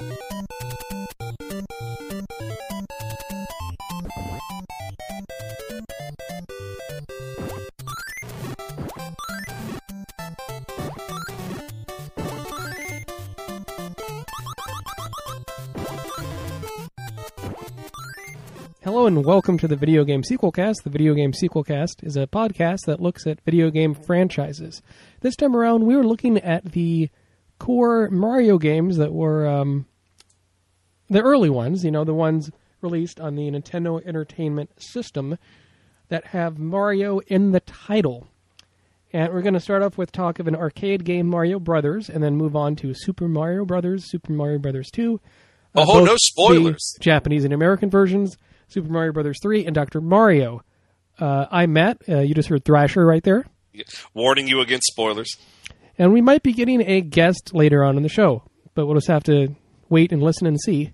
Hello and welcome to the Video Game Sequel Cast. The Video Game Sequel Cast is a podcast that looks at video game franchises. This time around, we were looking at the core Mario games that were um, the early ones, you know, the ones released on the Nintendo Entertainment System that have Mario in the title. And we're going to start off with talk of an arcade game, Mario Brothers, and then move on to Super Mario Brothers, Super Mario Brothers 2. uh, Oh, no the spoilers. Japanese and American versions, Super Mario Brothers 3, and Dr. Mario. Uh, I'm Matt. Uh, you just heard Thrasher right there. Warning you against spoilers. And we might be getting a guest later on in the show, but we'll just have to wait and listen and see.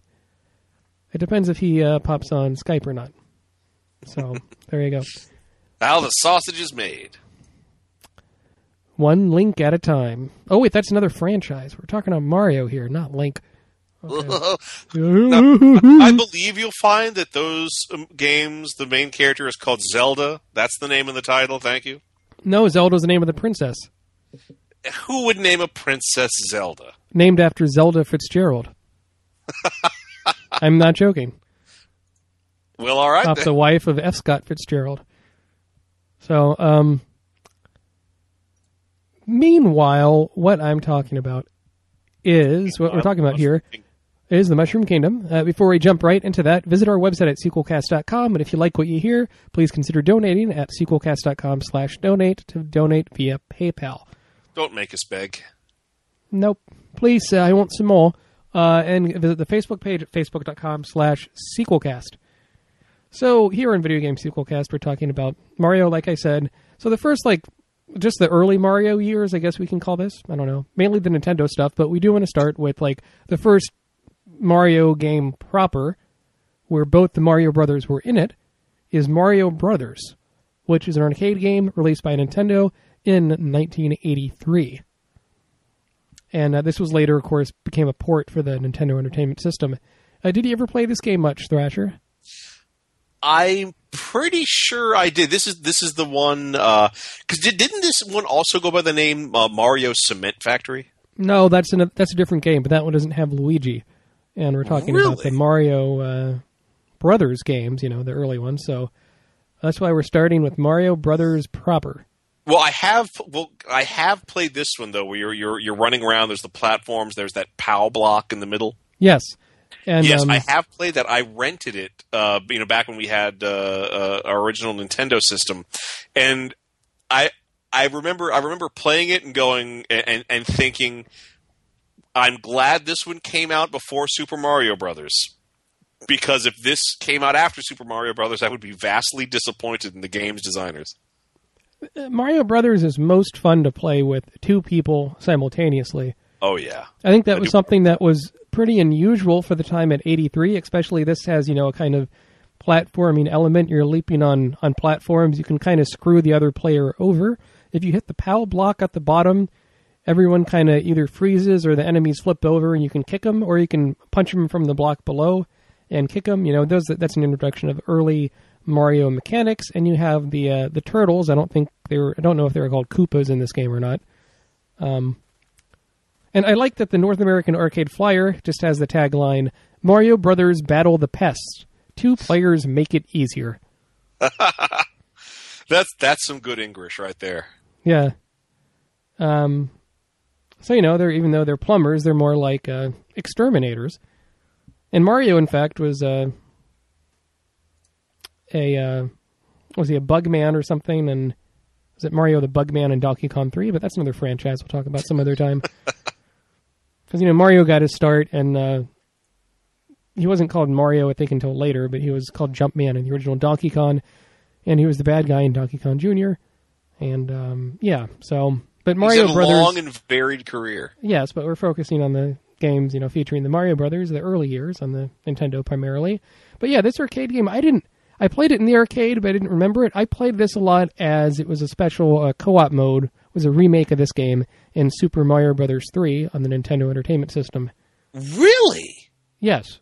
It depends if he uh, pops on Skype or not. So there you go. How the sausage is made. One link at a time. Oh wait, that's another franchise. We're talking about Mario here, not Link. I Mm-hmm. believe you'll find that those um, games, the main character is called Zelda. That's the name of the title. Thank you. No, Zelda's the name of the princess, Who would name a princess Zelda? named after Zelda Fitzgerald. I'm not joking. Well, all right. off then. the wife of F. Scott Fitzgerald. So, um, meanwhile, what I'm talking about is what we're talking about here is the Mushroom Kingdom. Uh, before we jump right into that, visit our website at sequelcast.com. And if you like what you hear, please consider donating at sequelcast.com slash donate to donate via PayPal. Don't make us beg. Nope. Please, uh, I want some more. Uh, and visit the Facebook page at facebook.com slash sequelcast. So here in Video Game Sequelcast, we're talking about Mario, like I said. So the first, like, just the early Mario years, I guess we can call this. I don't know. Mainly the Nintendo stuff, but we do want to start with, like, the first Mario game proper, where both the Mario Brothers were in it, is Mario Brothers, which is an arcade game released by Nintendo in 1983 and uh, this was later, of course, became a port for the Nintendo Entertainment System. Uh, did you ever play this game much, Thrasher? I'm pretty sure I did. This is this is the one because did, didn't this one also go by the name uh, Mario Cement Factory? No, that's an, that's a different game, but that one doesn't have Luigi. And we're talking about the Mario uh, Brothers games, you know, the early ones. So that's why we're starting with Mario Brothers proper. Well, I have. Well, I have played this one though, where you're you're you're running around. There's the platforms. There's that POW block in the middle. Yes. And yes, um, I have played that. I rented it. Uh, you know, back when we had uh, uh, our original Nintendo system, and I I remember I remember playing it and going and and thinking, I'm glad this one came out before Super Mario Brothers. Because if this came out after Super Mario Brothers, I would be vastly disappointed in the game's designers. Mario Brothers is most fun to play with two people simultaneously. Oh yeah, I think that I was do- something that was pretty unusual for the time at 83, especially this has, you know, a kind of platforming element. You're leaping on, on platforms. You can kind of screw the other player over. If you hit the POW block at the bottom, everyone kind of either freezes or the enemies flip over and you can kick them or you can punch them from the block below and kick them. You know, those that's an introduction of early Mario mechanics. And you have the uh, the turtles. I don't think they were. I don't know if they were called Koopas in this game or not. Um, and I like that the North American Arcade Flyer just has the tagline Mario Brothers Battle the Pests. Two players make it easier. that's that's some good English right there. Yeah. Um, so, you know, they're even though they're plumbers, they're more like uh, exterminators. And Mario, in fact, was uh, a. Uh, was he a bug man or something? And was it Mario the Bug Man in Donkey Kong 3? But that's another franchise we'll talk about some other time. Because, you know, Mario got his start and uh, he wasn't called Mario, I think, until later, but he was called Jumpman in the original Donkey Kong. And he was the bad guy in Donkey Kong Jr. And, um, yeah, so. But Mario He's had a Brothers. long and varied career. Yes, but we're focusing on the games, you know, featuring the Mario Brothers, the early years on the Nintendo primarily. But yeah, this arcade game, I didn't. I played it in the arcade, but I didn't remember it. I played this a lot as it was a special uh, co-op mode. It was a remake of this game in Super Mario Brothers 3 on the Nintendo Entertainment System. Really? Yes.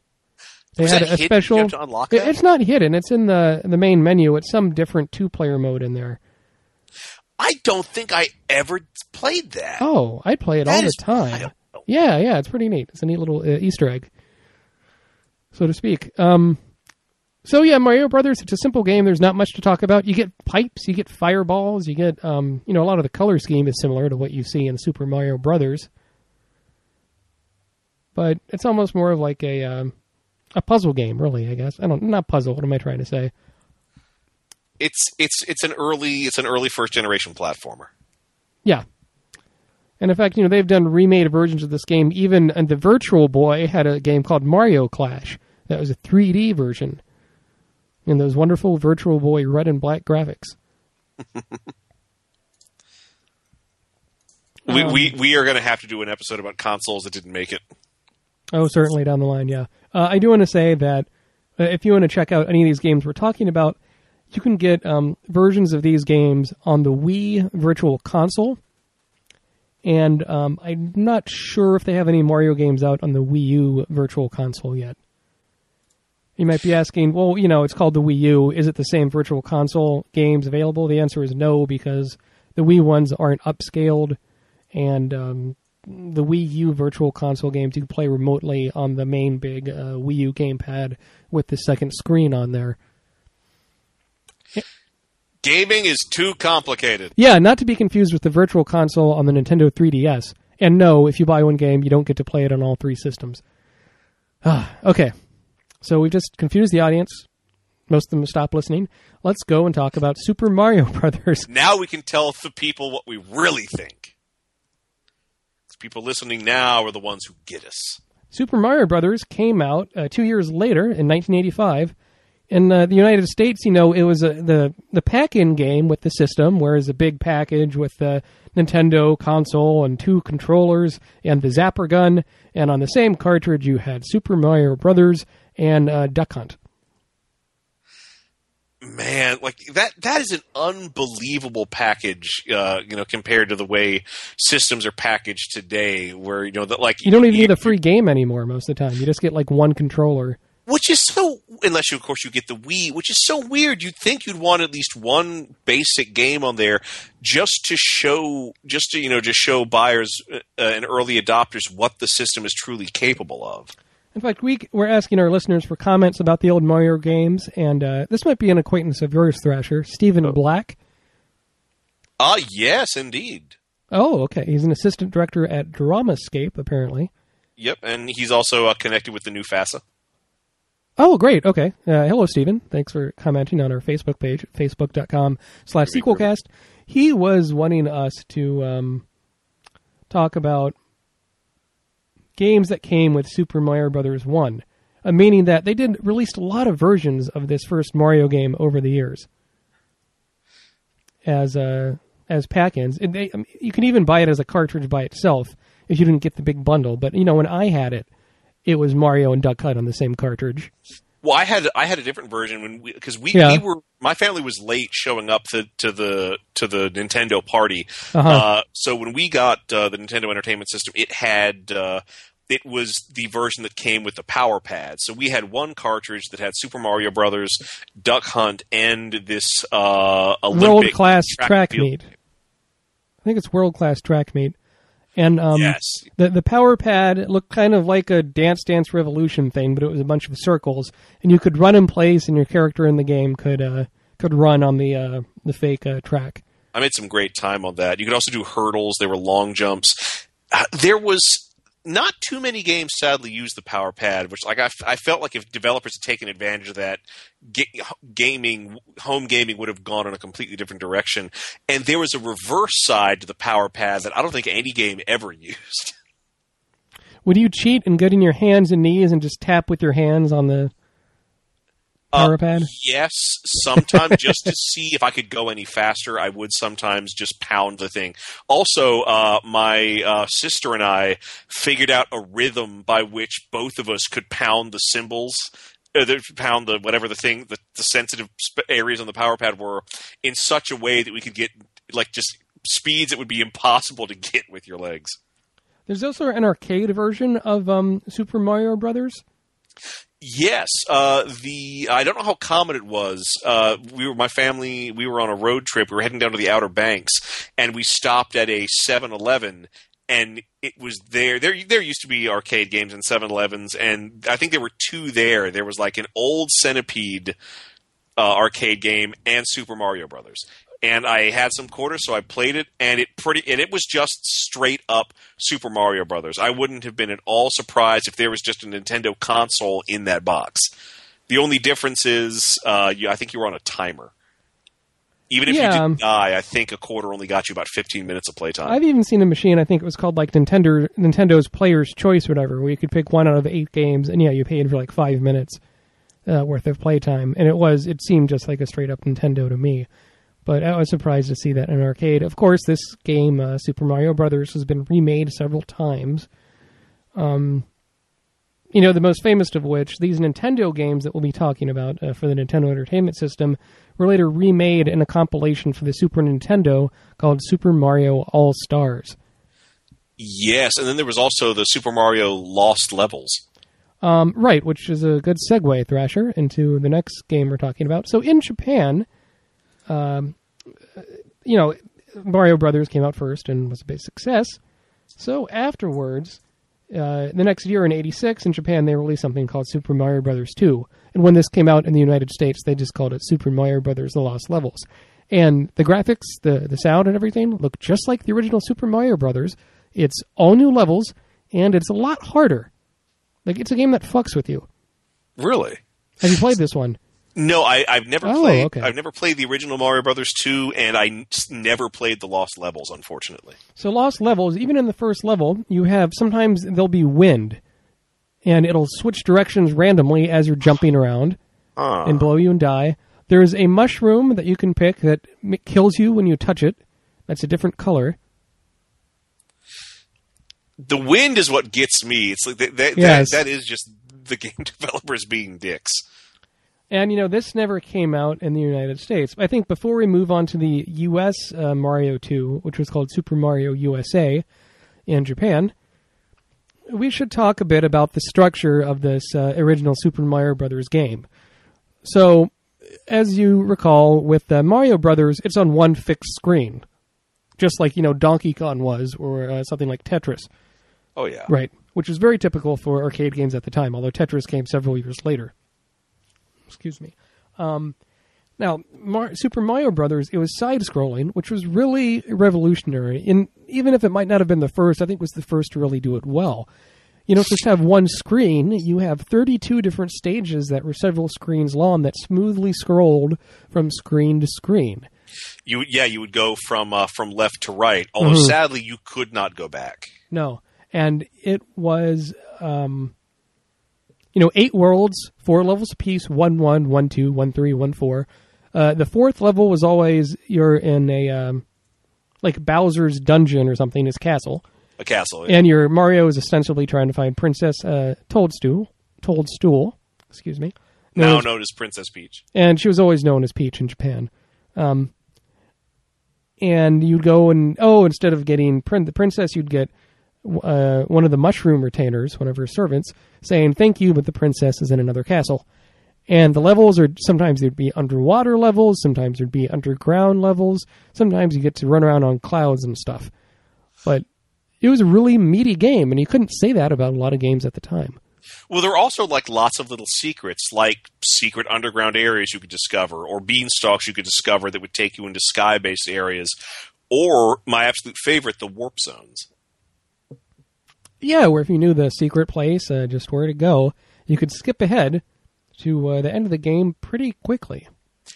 They Was had a special. You have to unlock It-? It's not hidden. It's in the the main menu. It's some different two player mode in there. I don't think I ever played that. Oh, I play it all That the time. Yeah, yeah, it's pretty neat. It's a neat little uh, Easter egg, so to speak. Um, so yeah, Mario Brothers. It's a simple game. There's not much to talk about. You get pipes, you get fireballs, you get um, you know, a lot of the color scheme is similar to what you see in Super Mario Brothers, but it's almost more of like a um, a puzzle game, really. I guess I don't not puzzle. What am I trying to say? It's it's it's an early it's an early first generation platformer. Yeah. And in fact, you know, they've done remade versions of this game. Even and the Virtual Boy had a game called Mario Clash. That was a 3D version. And those wonderful Virtual Boy red and black graphics. We Um, we we are going to have to do an episode about consoles that didn't make it. Oh, certainly down the line, yeah. Uh, I do want to say that uh, if you want to check out any of these games we're talking about, you can get um, versions of these games on the Wii Virtual Console. And um, I'm not sure if they have any Mario games out on the Wii U Virtual Console yet. You might be asking, well, you know, it's called the Wii U. Is it the same Virtual Console games available? The answer is no, because the Wii ones aren't upscaled, and um, the Wii U Virtual Console games you can play remotely on the main big uh, Wii U gamepad with the second screen on there. Gaming is too complicated. Yeah, not to be confused with the Virtual Console on the Nintendo 3DS. And no, if you buy one game, you don't get to play it on all three systems. Ah, okay, so we've just confused the audience. Most of them stop listening. Let's go and talk about Super Mario Brothers. Now we can tell the people what we really think. 'Cause people listening now are the ones who get us. Super Mario Brothers came out uh, two years later in 1985. In uh, the United States, you know, it was a, the the pack-in game with the system, whereas a big package with the Nintendo console and two controllers and the Zapper gun, and on the same cartridge you had Super Mario Brothers and uh, Duck Hunt. Man, like that that is an unbelievable package, uh, you know, compared to the way systems are packaged today where you know that like You don't even need a free game anymore most of the time. You just get like one controller. which is so unless you of course you get the Wii, which is so weird. You'd think you'd want at least one basic game on there just to show, just to you know, just show buyers uh, and early adopters what the system is truly capable of. In fact, we, we're asking our listeners for comments about the old Mario games, and uh, this might be an acquaintance of yours, Thrasher, Stephen Black. Ah, yes, indeed. Oh, okay. He's an assistant director at Dramascape, apparently. Yep, and he's also uh, connected with the new FASA. Oh, great. Okay. Uh, hello, Stephen. Thanks for commenting on our Facebook page, facebook.com slash sequelcast. He was wanting us to um, talk about games that came with Super Mario Brothers 1, uh, meaning that they did released a lot of versions of this first Mario game over the years as uh, as pack-ins. I mean, you can even buy it as a cartridge by itself if you didn't get the big bundle. But you know, when I had it, it was Mario and Duck Hunt on the same cartridge. Well, I had I had a different version when because we, Yeah. we were my family was late showing up to, to the to the Nintendo party. Uh-huh. Uh, so when we got uh, the Nintendo Entertainment System, it had uh, it was the version that came with the power pad. So we had one cartridge that had Super Mario Brothers, Duck Hunt, and this uh, Olympic World class track track, meet. I think it's world class track meet. And um, yes, the the power pad looked kind of like a Dance Dance Revolution thing, but it was a bunch of circles, and you could run in place, and your character in the game could uh, could run on the uh, the fake uh, track. I made some great time on that. You could also do hurdles. There were long jumps. Uh, there was not too many games, sadly, use the power pad, which like I felt like if developers had taken advantage of that, ga- gaming, home gaming would have gone in a completely different direction. And there was a reverse side to the power pad that I don't think any game ever used. Would you cheat and get in your hands and knees and just tap with your hands on the power Uh, pad? Yes, sometimes just to see if I could go any faster, I would sometimes just pound the thing. Also, uh, my uh, sister and I figured out a rhythm by which both of us could pound the symbols Uh, the, pound the whatever the thing the, the sensitive sp- areas on the power pad were in such a way that we could get like just speeds that would be impossible to get with your legs. There's also an arcade version of um, Super Mario Brothers. Yes, uh, the I don't know how common it was. Uh, we were my family. We were on a road trip. We were heading down to the Outer Banks, and we stopped at a 7-Eleven, and it was there. There, there used to be arcade games in 7-Elevens, and I think there were two there. There was like an old Centipede uh, arcade game and Super Mario Brothers. And I had some quarters, so I played it, and it pretty and it was just straight up Super Mario Brothers. I wouldn't have been at all surprised if there was just a Nintendo console in that box. The only difference is, uh, you, I think you were on a timer. Even if Yeah. you didn't die, I think a quarter only got you about 15 minutes of playtime. I've even seen a machine. I think it was called like Nintendo Nintendo's Player's Choice, or whatever, where you could pick one out of eight games, and yeah, you paid for like five minutes uh, worth of playtime, and it was it seemed just like a straight up Nintendo to me. But I was surprised to see that in arcade. Of course, this game, uh, Super Mario Brothers, has been remade several times. Um, you know, the most famous of which, these Nintendo games that we'll be talking about uh, for the Nintendo Entertainment System were later remade in a compilation for the Super Nintendo called Super Mario All Stars. yes, and then there was also the Super Mario Lost Levels. Um, right, which is a good segue, Thrasher, into the next game we're talking about. So in Japan, um, you know, Mario Brothers came out first and was a big success. So afterwards, uh, the next year in '86 in Japan, they released something called Super Mario Brothers 2. And when this came out in the United States, they just called it Super Mario Brothers: The Lost Levels. And the graphics, the the sound, and everything look just like the original Super Mario Brothers. It's all new levels, and it's a lot harder. Like it's a game that fucks with you. Really? Have you played this one? No, I, I've never Oh, played. okay. I've never played the original Mario Brothers two, and I never played the Lost Levels. Unfortunately, So lost levels, even in the first level, you have sometimes there'll be wind, and it'll switch directions randomly as you're jumping around Ah. and blow you and die. There's a mushroom that you can pick that kills you when you touch it. That's a different color. the wind is what gets me. It's like that. That, Yes. that, that is just the game developers being dicks. And you know this never came out in the United States. I think before we move on to the U.S. Uh, Mario 2, which was called Super Mario USA in Japan, we should talk a bit about the structure of this uh, original Super Mario Brothers game. So, as you recall, with uh, Mario Brothers, it's on one fixed screen, just like you know Donkey Kong was, or uh, something like Tetris. Oh yeah. Right, which was very typical for arcade games at the time, although Tetris came several years later. Excuse me. Um, now, Mar- Super Mario Brothers, it was side-scrolling, which was really revolutionary. And even if it might not have been the first, I think it was the first to really do it well. You don't just have one screen; you have 32 different stages that were several screens long that smoothly scrolled from screen to screen. You yeah, you would go from uh, from left to right. Although Mhm. sadly, you could not go back. No, and it was, um, you know, eight worlds, four levels apiece, one one, one two, one three, one four. Uh, the fourth level was always you're in a um, like Bowser's dungeon or something, his castle, A castle. and your Mario is ostensibly trying to find Princess uh, Toadstool, Toadstool, excuse me. now Known as- known as Princess Peach. and she was always known as Peach in Japan. Um, and you'd go and oh, instead of getting prin- the princess, you'd get uh, one of the mushroom retainers, one of her servants, saying thank you, but the princess is in another castle. And the levels are sometimes there'd be underwater levels, sometimes there'd be underground levels, sometimes you get to run around on clouds and stuff. But it was a really meaty game, and you couldn't say that about a lot of games at the time. Well, there are also like lots of little secrets, like secret underground areas you could discover, or beanstalks you could discover that would take you into sky-based areas, or my absolute favorite, the warp zones. Yeah, where if you knew the secret place, uh, just where to go, you could skip ahead to uh, the end of the game pretty quickly.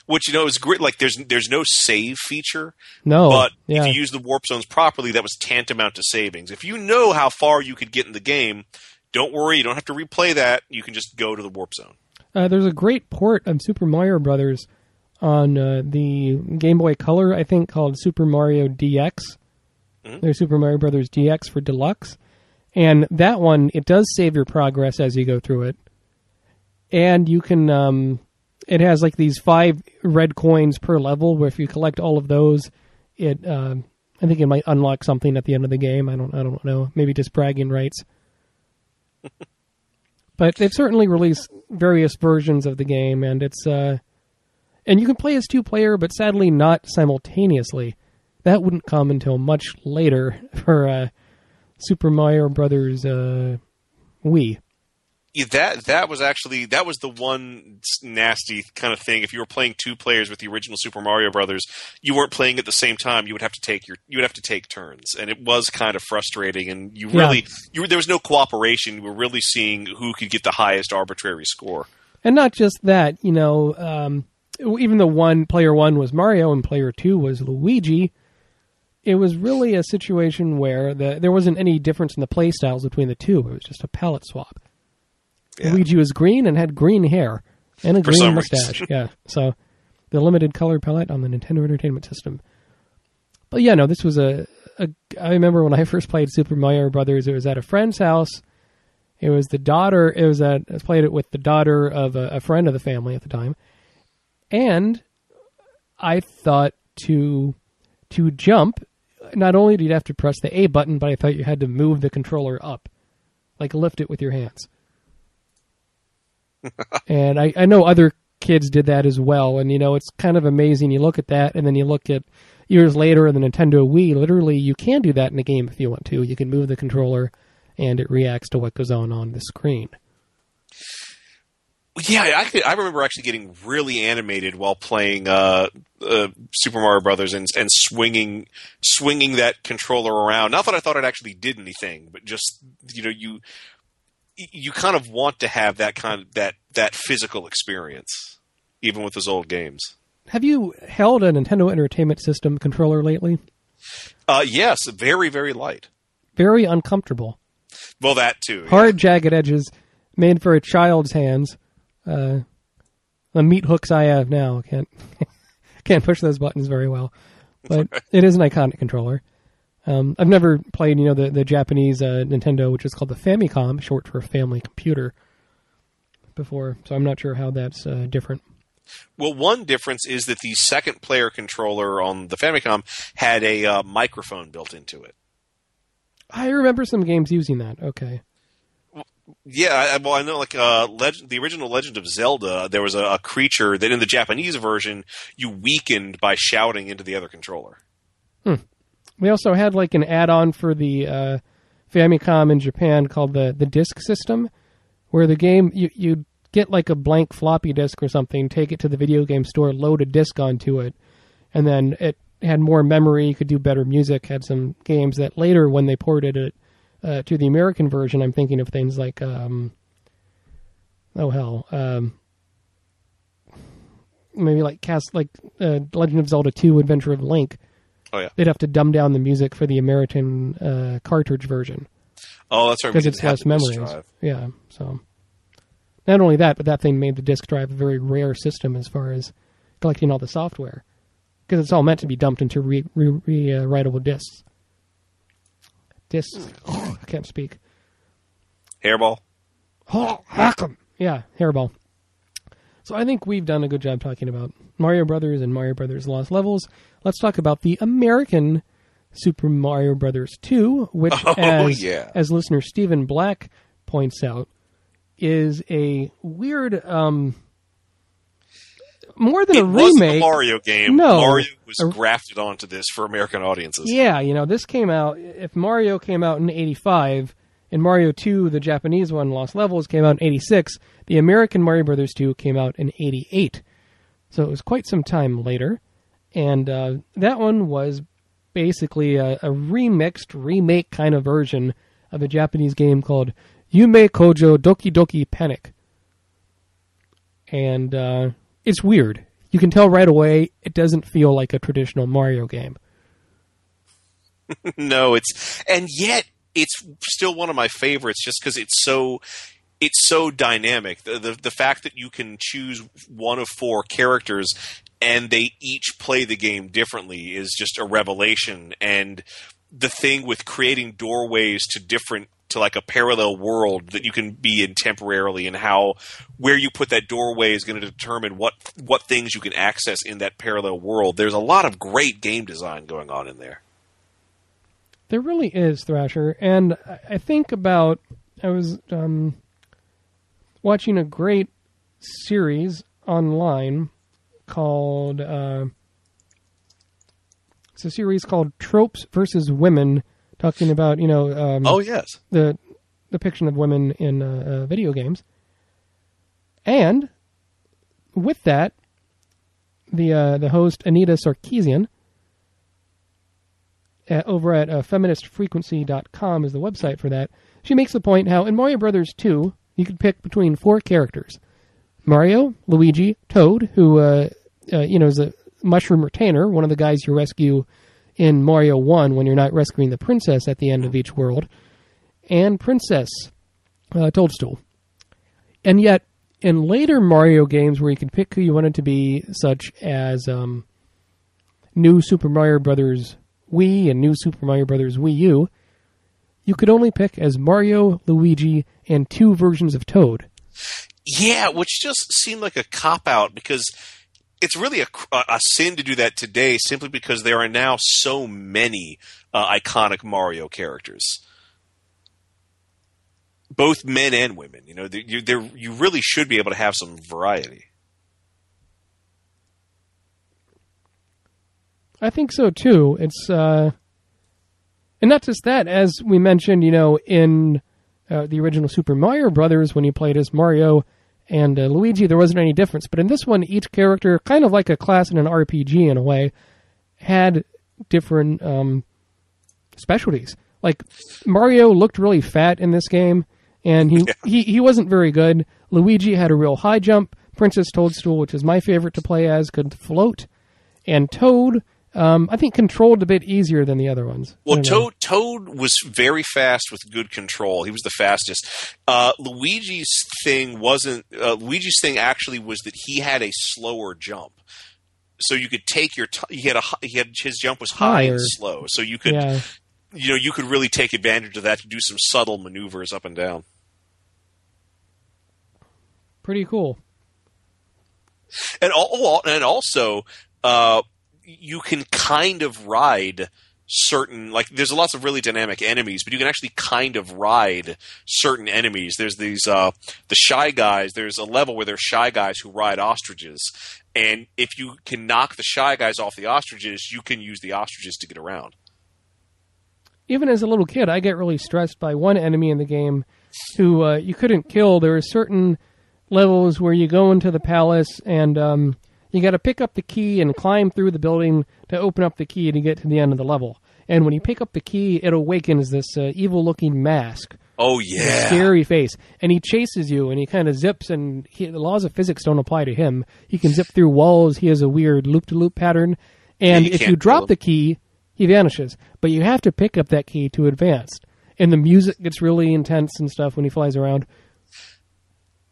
Which you know is great. Like there's there's no save feature, No, but yeah, if you use the warp zones properly, that was tantamount to savings. If you know how far you could get in the game, don't worry, you don't have to replay that. You can just go to the warp zone. uh, there's a great port of Super Mario Brothers on uh, the Game Boy Color, I think, called Super Mario DX. Mhm. There's Super Mario Brothers DX for Deluxe, and that one it does save your progress as you go through it, and you can. Um, it has like these five red coins per level, where if you collect all of those, it. Um, I think it might unlock something at the end of the game. I don't. I don't know. Maybe just bragging rights. But they've certainly released various versions of the game, and it's uh, and you can play as two player, but sadly not simultaneously. That wouldn't come until much later for uh, Super Mario Brothers uh, Wii. Yeah, that that was actually that was the one nasty kind of thing. If you were playing two players with the original Super Mario Brothers, you weren't playing at the same time. You would have to take your you would have to take turns, and it was kind of frustrating. And you really you there was no cooperation. You were really seeing who could get the highest arbitrary score. And not just that, you know, um, even though one player one was Mario and player two was Luigi, it was really a situation where the, there wasn't any difference in the play styles between the two. It was just a palette swap. Yeah. Luigi was green and had green hair and a For green mustache. yeah, so the limited color palette on the Nintendo Entertainment System. But yeah, no, this was a, a. I remember when I first played Super Mario Brothers. It was at a friend's house. It was the daughter. It was at. I played it with the daughter of a, a friend of the family at the time, and I thought to to jump. Not only did you have to press the A button, but I thought you had to move the controller up, like lift it with your hands and I, I know other kids did that as well. And you know, it's kind of amazing. You look at that, and then you look at years later in the Nintendo Wii. Literally, you can do that in a game if you want to. You can move the controller, and it reacts to what goes on on the screen. Yeah, I could, I remember actually getting really animated while playing uh, uh, Super Mario Brothers and and swinging swinging that controller around. Not that I thought it actually did anything, but just you know you you kind of want to have that kind of that that physical experience, even with those old games. Have you held a Nintendo Entertainment System controller lately? Uh, yes, very very light. Very uncomfortable. Well, that too. yeah. Hard, jagged edges, made for a child's hands. Uh, the meat hooks I have now can't can't push those buttons very well, but it is an iconic controller. Um, I've never played, you know, the the Japanese uh, Nintendo, which is called the Famicom, short for Family Computer, before, so I'm not sure how that's uh, different. Well, one difference is that the second player controller on the Famicom had a uh, microphone built into it. I remember some games using that. Okay, Yeah, well, I know like uh, the original Legend of Zelda, there was a, a creature that in the Japanese version you weakened by shouting into the other controller. we also had like an add-on for the uh, Famicom in Japan called the the Disk System, where the game you you get like a blank floppy disk or something, take it to the video game store, load a disc onto it, and then it had more memory, could do better music, had some games that later when they ported it uh, to the American version, I'm thinking of things like um, oh hell, um, maybe like cast like uh, Legend of Zelda 2: Adventure of Link Oh yeah. they'd have to dumb down the music for the American uh, cartridge version Oh, that's right. because it's less memories. Yeah, so not only that, but that thing made the disk drive a very rare system as far as collecting all the software because it's all meant to be dumped into re, re, re uh, writable discs. Discs. I can't speak. Hairball. Oh, hack 'em. Yeah, hairball. So I think we've done a good job talking about Mario Brothers and Mario Brothers Lost Levels. Let's talk about the American Super Mario Brothers 2, which, Oh, as, yeah. as listener Stephen Black points out, is a weird, um, more than It a remake. Mario game. No. Mario was A- grafted onto this for American audiences. Yeah, you know, this came out. If Mario came out in '85 and Mario 2, the Japanese one, Lost Levels, came out in '86, the American Mario Brothers 2 came out in '88. So it was quite some time later, and uh, that one was basically a, a remixed remake kind of version of a Japanese game called Yume Kojo Doki Doki Panic, and uh, it's weird. You can tell right away it doesn't feel like a traditional Mario game. no, it's and yet it's still one of my favorites just because it's so it's so dynamic. The, the the fact that you can choose one of four characters and they each play the game differently is just a revelation. And the thing with creating doorways to different to like a parallel world that you can be in temporarily and how where you put that doorway is going to determine what what things you can access in that parallel world. There's a lot of great game design going on in there. There really is Thrasher, and I- think about I was um, watching a great series online called. Uh, it's a series called Tropes versus Women, talking about you know um, Oh yes. the depiction of women in uh, uh, video games. And with that, the uh, the host Anita Sarkeesian uh, over at uh, feministfrequency.com is the website for that. She makes the point how in Mario Brothers 2, you could pick between four characters: Mario, Luigi, Toad, who uh, uh, you know is a mushroom retainer, one of the guys you rescue in Mario 1 when you're not rescuing the princess at the end of each world, and Princess uh, Toadstool. And yet, in later Mario games where you can pick who you wanted to be, such as um, New Super Mario Brothers Wii and New Super Mario Brothers Wii U, you could only pick as Mario, Luigi, and two versions of Toad. Yeah, which just seemed like a cop out because it's really a, a sin to do that today simply because there are now so many uh, iconic Mario characters. Both men and women, you know, you you really should be able to have some variety. I think so too. It's uh, and not just that. As we mentioned, you know, in uh, the original Super Mario Brothers, when you played as Mario and uh, Luigi, there wasn't any difference. But in this one, each character, kind of like a class in an RPG in a way, had different um, specialties. Like Mario looked really fat in this game, and he, he he wasn't very good. Luigi had a real high jump. Princess Toadstool, which is my favorite to play as, could float, and Toad. Um, I think controlled a bit easier than the other ones. Well. Toad Toad was very fast with good control. He was the fastest. Uh, Luigi's thing wasn't. Uh, Luigi's thing actually was that he had a slower jump. So you could take your. T- he had a. He had his jump was high Higher. and slow. So you could. yeah, You know, you could really take advantage of that to do some subtle maneuvers up and down. pretty cool. and al- oh, and also uh, you can kind of ride certain like there's lots of really dynamic enemies but you can actually kind of ride certain enemies. There's these uh the shy guys there's a level where there's shy guys who ride ostriches. And if you can knock the shy guys off the ostriches you can use the ostriches to get around. Even as a little kid, I get really stressed by one enemy in the game who uh, you couldn't kill. There are certain levels where you go into the palace and um, you got to pick up the key and climb through the building to open up the key to get to the end of the level. And when you pick up the key, it awakens this uh, evil-looking mask, oh yeah scary face, and he chases you. And he kind of zips, and he, the laws of physics don't apply to him. He can zip through walls. He has a weird loop-to-loop pattern. And you if you drop the key, he vanishes. But you have to pick up that key to advance. And the music gets really intense and stuff when he flies around.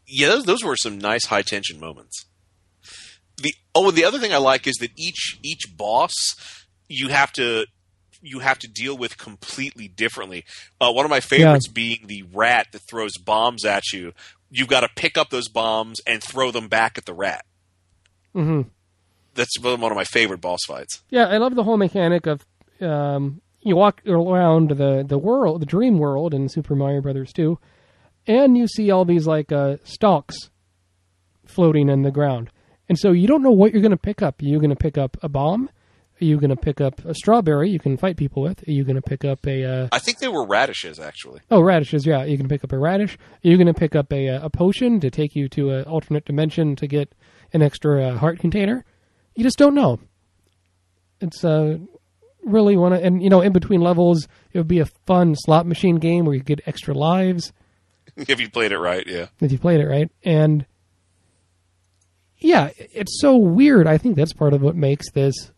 yeah, those, those were some nice high tension moments. The oh, and the other thing I like is that each each boss you have to you have to deal with completely differently. Uh, one of my favorites being the rat that throws bombs at you. You've got to pick up those bombs and throw them back at the rat. hmm That's one of my favorite boss fights. Yeah, I love the whole mechanic of um, you walk around the the world, the dream world in Super Mario Brothers 2, and you see all these like uh, stalks floating in the ground, and so you don't know what you're going to pick up. Are you going to pick up a bomb? Are you going to pick up a strawberry you can fight people with? Are you going to pick up a uh, I think they were radishes actually. oh radishes? Yeah, you can pick up a radish. Are you going to pick up a uh, a potion to take you to an alternate dimension to get an extra uh, heart container? You just don't know. It's uh really want to, and you know, in between levels, it would be a fun slot machine game where you get extra lives if you played it right, yeah. if you played it right. And yeah, it's so weird. I think that's part of what makes this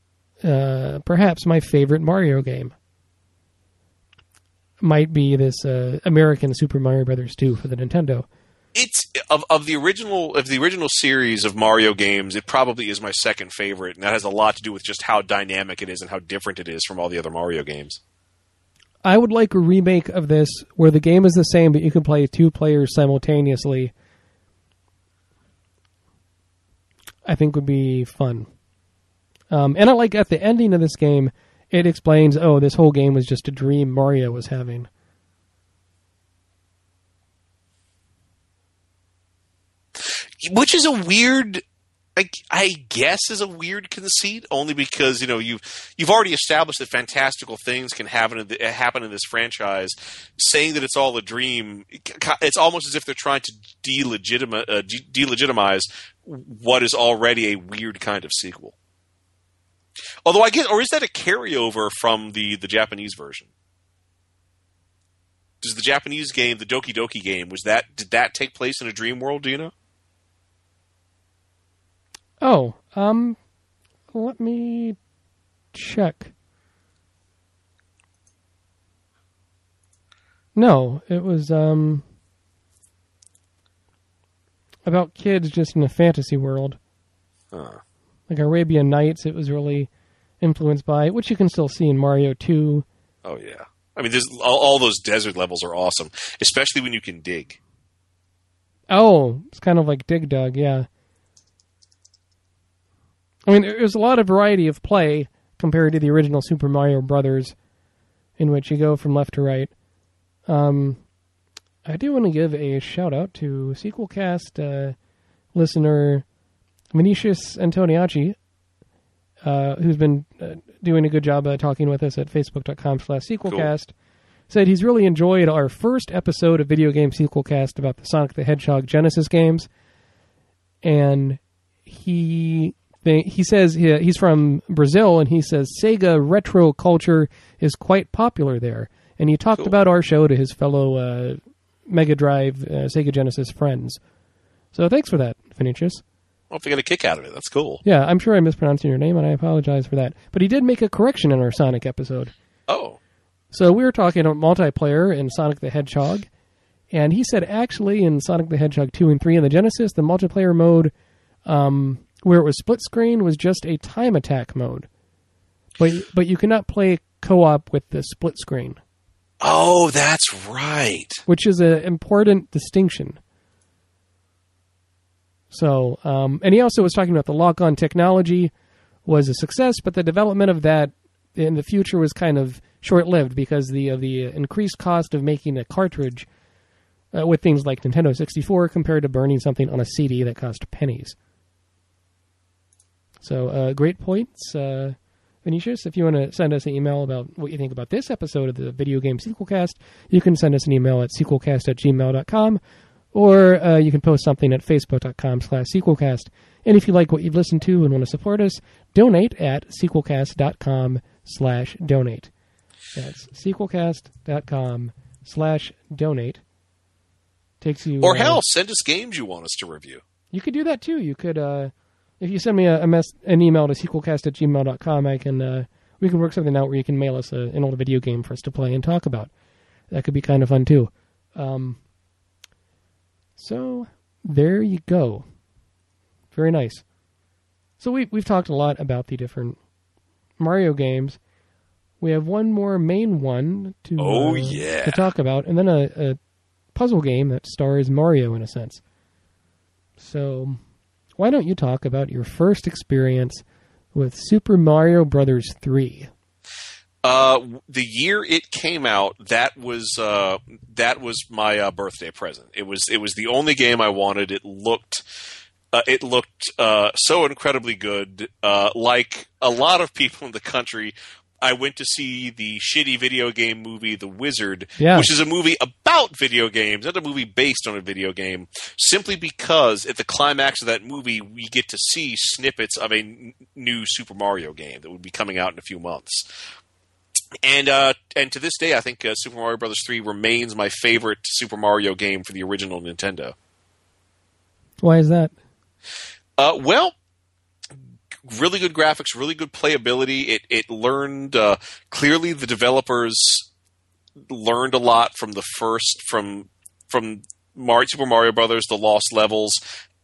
uh, perhaps my favorite Mario game. Might be this uh, American Super Mario Brothers 2 for the Nintendo. It's of of the original of the original series of Mario games. It probably is my second favorite, and that has a lot to do with just how dynamic it is and how different it is from all the other Mario games. I would like a remake of this where the game is the same, but you can play two players simultaneously. I think would be fun. Um, and I like at the ending of this game, it explains, oh, this whole game was just a dream Mario was having. which is a weird. I, I guess is a weird conceit, only because you know you've you've already established that fantastical things can happen in the, happen in this franchise. Saying that it's all a dream, it's almost as if they're trying to delegitimize, uh, delegitimize what is already a weird kind of sequel. Although I guess, or is that a carryover from the the Japanese version? Does the Japanese game, the Doki Doki game, was that did that take place in a dream world? Do you know? Oh, um, let me check. No, it was um about kids just in a fantasy world. Huh. Like Arabian Nights, it was really influenced by, which you can still see in Mario 2. Oh yeah. I mean, there's all, all those desert levels are awesome, especially when you can dig. Oh, it's kind of like Dig Dug, yeah. I mean, there's a lot of variety of play compared to the original Super Mario Brothers, in which you go from left to right. Um, I do want to give a shout out to Sequelcast uh, listener Vinicius Antoniacci, uh, who's been uh, doing a good job uh, talking with us at facebook.com slash sequelcast. Cool. Said he's really enjoyed our first episode of Video Game Sequelcast about the Sonic the Hedgehog Genesis games. And he he says he, he's from Brazil, and he says Sega retro culture is quite popular there. And he talked cool. about our show to his fellow uh, Mega Drive uh, Sega Genesis friends. So thanks for that, Vinicius. Well, if you get a kick out of it, that's cool. Yeah, I'm sure I'm mispronouncing your name, and I apologize for that. But he did make a correction in our Sonic episode. Oh. So we were talking about multiplayer in Sonic the Hedgehog, and he said actually in Sonic the Hedgehog 2 and 3 in the Genesis, the multiplayer mode um, where it was split screen was just a time attack mode. But but you cannot play co-op with the split screen. Oh, that's right. Which is an important distinction. So, um, and he also was talking about the lock-on technology was a success, but the development of that in the future was kind of short-lived because the of the increased cost of making a cartridge uh, with things like Nintendo 64 compared to burning something on a CD that cost pennies. So, uh, great points, uh, Vinicius. If you want to send us an email about what you think about this episode of the Video Game Sequelcast, you can send us an email at sequelcast at gmail.com, or uh, you can post something at facebook.com slash sequelcast. And if you like what you've listened to and want to support us, donate at sequelcast.com slash donate. That's sequelcast.com slash donate. Takes you... Or hell, uh, send us games you want us to review. You could do that too. You could... Uh, if you send me a, a mess, an email to sequelcast at gmail.com, I can uh, we can work something out where you can mail us a, an old video game for us to play and talk about. That could be kind of fun too. Um, so there you go. Very nice. So we we've talked a lot about the different Mario games. We have one more main one to oh uh, yeah to talk about, and then a, a puzzle game that stars Mario in a sense. So why don't you talk about your first experience with Super Mario Brothers 3? Uh, the year it came out, that was uh, that was my uh, birthday present. It was it was the only game I wanted. It looked uh, it looked uh, so incredibly good. Uh, like a lot of people in the country, I went to see the shitty video game movie The Wizard, yeah. which is a movie about video games, not a movie based on a video game, simply because at the climax of that movie, we get to see snippets of a n- new Super Mario game that would be coming out in a few months. And uh, and to this day, I think uh, Super Mario Brothers three remains my favorite Super Mario game for the original Nintendo. Why is that? Uh, well, really good graphics, really good playability. It it learned uh, clearly the developers learned a lot from the first from from Mario, Super Mario Brothers, the Lost Levels,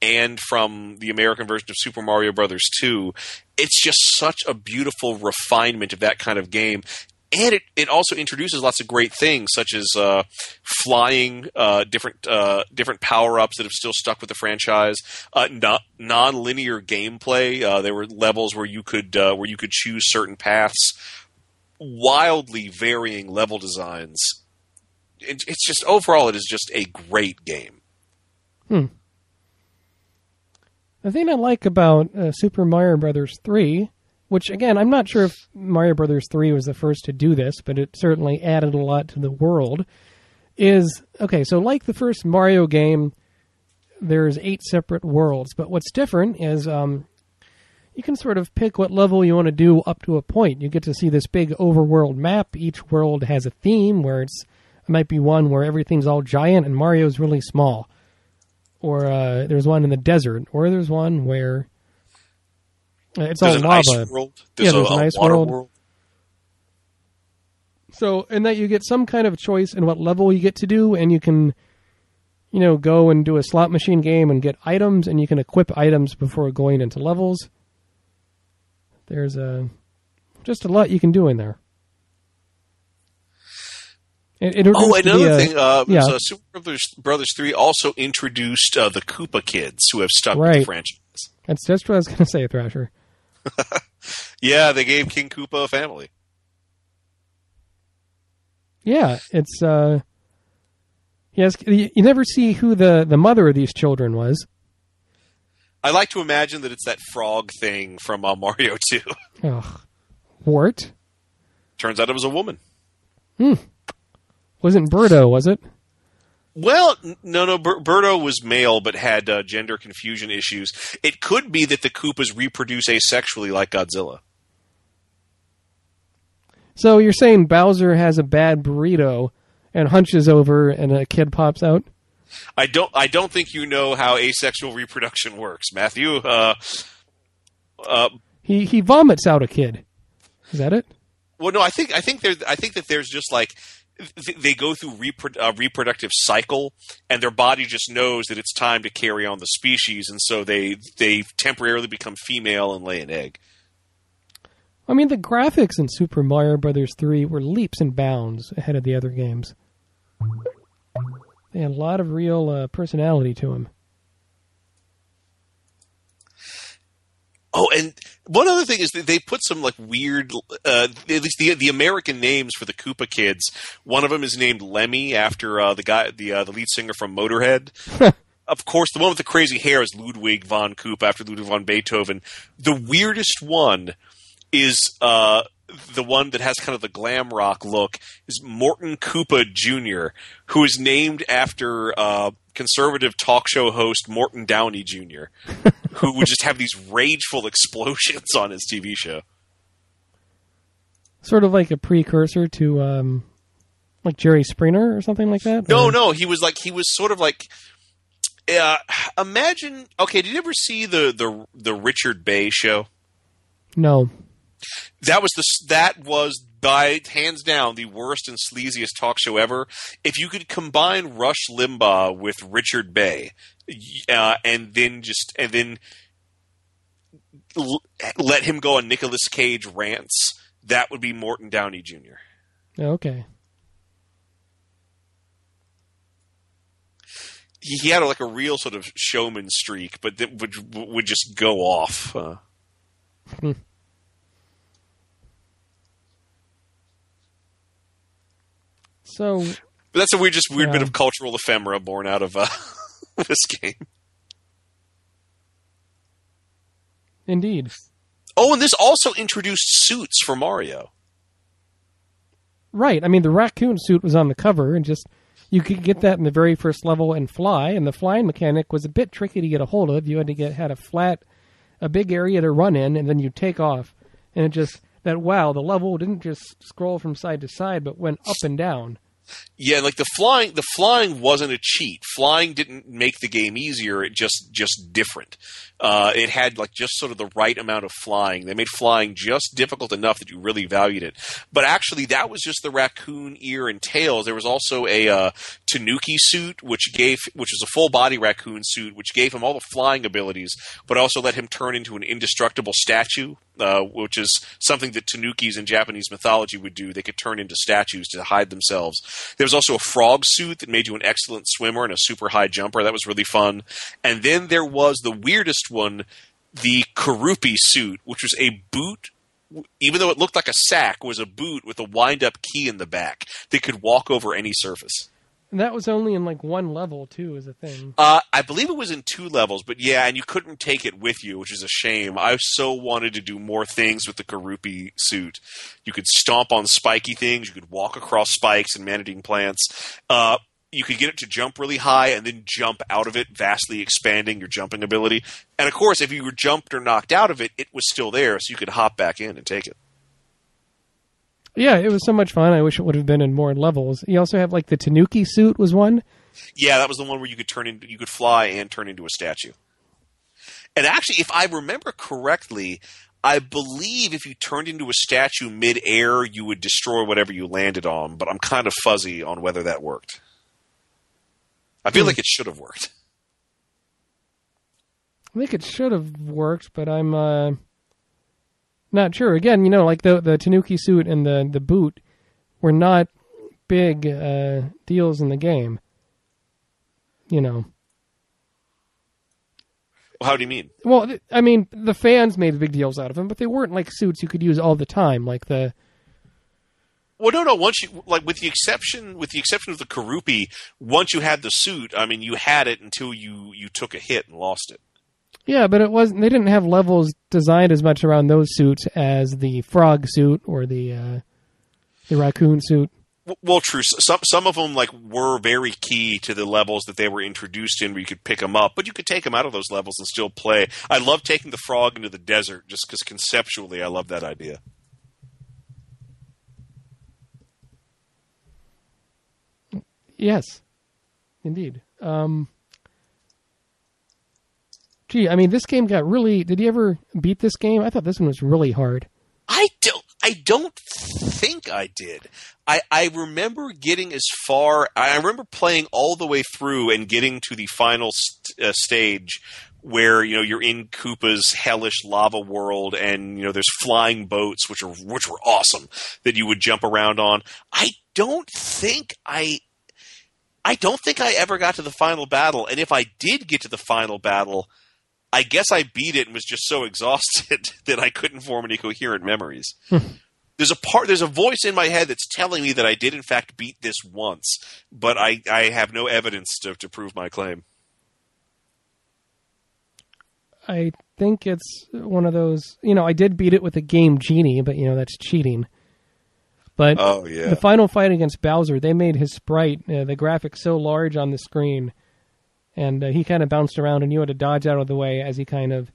and from the American version of Super Mario Brothers 2. It's just such a beautiful refinement of that kind of game and it, it also introduces lots of great things such as uh, flying, uh, different uh, different power ups that have still stuck with the franchise, uh, non linear gameplay. Uh, there were levels where you could uh, where you could choose certain paths, wildly varying level designs. It, it's just overall, it is just a great game. Hmm. The thing I like about Super Mario Brothers 3, which again, I'm not sure if Mario Brothers 3 was the first to do this, but it certainly added a lot to the world, is okay, so like the first Mario game, there's eight separate worlds, but what's different is um, you can sort of pick what level you want to do up to a point. You get to see this big overworld map. Each world has a theme where it's it might be one where everything's all giant and Mario's really small. Or uh, there's one in the desert, or there's one where it's There's all an lava. ice world. There's, Yeah, there's a, an a ice water world. world. So, and that you get some kind of choice in what level you get to do, and you can, you know, go and do a slot machine game and get items, and you can equip items before going into levels. There's a just a lot you can do in there. It, it Oh, another the, uh, thing. Uh, yeah. so Super Brothers, Brothers Three also introduced uh, the Koopa kids, who have stuck with the franchise. That's just what I was going to say, Thrasher. Yeah, they gave King Koopa a family. Yeah, it's uh, yes. You, you never see who the the mother of these children was. I like to imagine that it's that frog thing from uh, Mario Two. Ugh, Wart Turns out it was a woman. Hmm. wasn't Birdo, was it? Well, no, no. Ber- Birdo was male, but had uh, gender confusion issues. It could be that the Koopas reproduce asexually, like Godzilla. So you're saying Bowser has a bad burrito and hunches over and a kid pops out? I don't. I don't think you know how asexual reproduction works, Matthew. Uh, uh, He he vomits out a kid. Is that it? well, no. I think. I think there. I think that there's just like they go through uh, reproductive cycle, and their body just knows that it's time to carry on the species, and so they they temporarily become female and lay an egg. I mean, the graphics in Super Mario Brothers 3 were leaps and bounds ahead of the other games. They had a lot of real uh, personality to them. Oh, and one other thing is that they put some like weird, uh, at least the the American names for the Koopa kids. One of them is named Lemmy after uh, the guy, the uh, the lead singer from Motorhead. of course, the one with the crazy hair is Ludwig von Koopa after Ludwig von Beethoven. The weirdest one is uh, the one that has kind of the glam rock look is Morton Koopa Jr., who is named after uh, conservative talk show host Morton Downey Jr., who would just have these rageful explosions on his TV show. Sort of like a precursor to, um, like Jerry Springer or something like that? No, Or- no, he was like he was sort of like. Uh, imagine. Okay, did you ever see the the the Richard Bey show? No. That was the that was by hands down the worst and sleaziest talk show ever. If you could combine Rush Limbaugh with Richard Bey, uh, and then just and then l- let him go on Nicolas Cage rants, that would be Morton Downey Jr. Okay. He, he had like a real sort of showman streak, but that would would just go off. Uh, So, but that's a weird, just weird bit of cultural ephemera born out of uh, this game. indeed. Oh, and this also introduced suits for Mario. Right. I mean, the raccoon suit was on the cover, and just you could get that in the very first level and fly. And the flying mechanic was a bit tricky to get a hold of. You had to get had a flat, a big area to run in, and then you take off. And it just that wow, the level didn't just scroll from side to side, but went up and down. Yeah, like the flying the flying wasn't a cheat. Flying didn't make the game easier, it just just different. Uh, it had like just sort of the right amount of flying. They made flying just difficult enough that you really valued it. But actually that was just the raccoon ear and tails. There was also a uh, Tanuki suit which gave which was a full body raccoon suit which gave him all the flying abilities but also let him turn into an indestructible statue. Uh, which is something that Tanukis in Japanese mythology would do. They could turn into statues to hide themselves. There was also a frog suit that made you an excellent swimmer and a super high jumper. That was really fun. And then there was the weirdest one, the Kuribo suit, which was a boot. Even though it looked like a sack, was a boot with a wind-up key in the back that could walk over any surface. And that was only in like one level too, as a thing. Uh, I believe it was in two levels, but yeah, and you couldn't take it with you, which is a shame. I so wanted to do more things with the Kuribo suit. You could stomp on spiky things, you could walk across spikes and man-eating plants. Uh, you could get it to jump really high and then jump out of it, vastly expanding your jumping ability. And of course, if you were jumped or knocked out of it, it was still there, so you could hop back in and take it. Yeah, it was so much fun. I wish it would have been in more levels. You also have like the Tanuki suit was one. Yeah, that was the one where you could turn into you could fly and turn into a statue. And actually, if I remember correctly, I believe if you turned into a statue mid-air, you would destroy whatever you landed on. But I'm kind of fuzzy on whether that worked. I feel Hmm. like it should have worked. I think it should have worked, but I'm uh, not sure. Again, you know, like the the Tanuki suit and the the boot were not big uh, deals in the game. You know, How do you mean? well, I mean, the fans made big deals out of them, but they weren't like suits you could use all the time, like the Well, no, no. Once you like, with the exception, with the exception of the Kuribo, once you had the suit, I mean, you had it until you you took a hit and lost it. Yeah, but it wasn't. They didn't have levels designed as much around those suits as the frog suit or the uh, the raccoon suit. Well, true. Some some of them like were very key to the levels that they were introduced in, where you could pick them up, but you could take them out of those levels and still play. I love taking the frog into the desert just because conceptually, I love that idea. Yes, indeed. Um, gee, I mean, this game got really. Did you ever beat this game? I thought this one was really hard. I don't. I don't think I did. I, I remember getting as far. I remember playing all the way through and getting to the final st- uh, stage where you know you're in Koopa's hellish lava world, and you know there's flying boats, which are which were awesome that you would jump around on. I don't think I. I don't think I ever got to the final battle, and if I did get to the final battle, I guess I beat it and was just so exhausted that I couldn't form any coherent memories. there's a part, there's a voice in my head that's telling me that I did in fact beat this once, but I, I have no evidence to, to prove my claim. I think it's one of those. You know, I did beat it with a game genie, but you know that's cheating. But Oh yeah, the final fight against Bowser, they made his sprite, uh, the graphics so large on the screen, and uh, he kind of bounced around, and you had to dodge out of the way as he kind of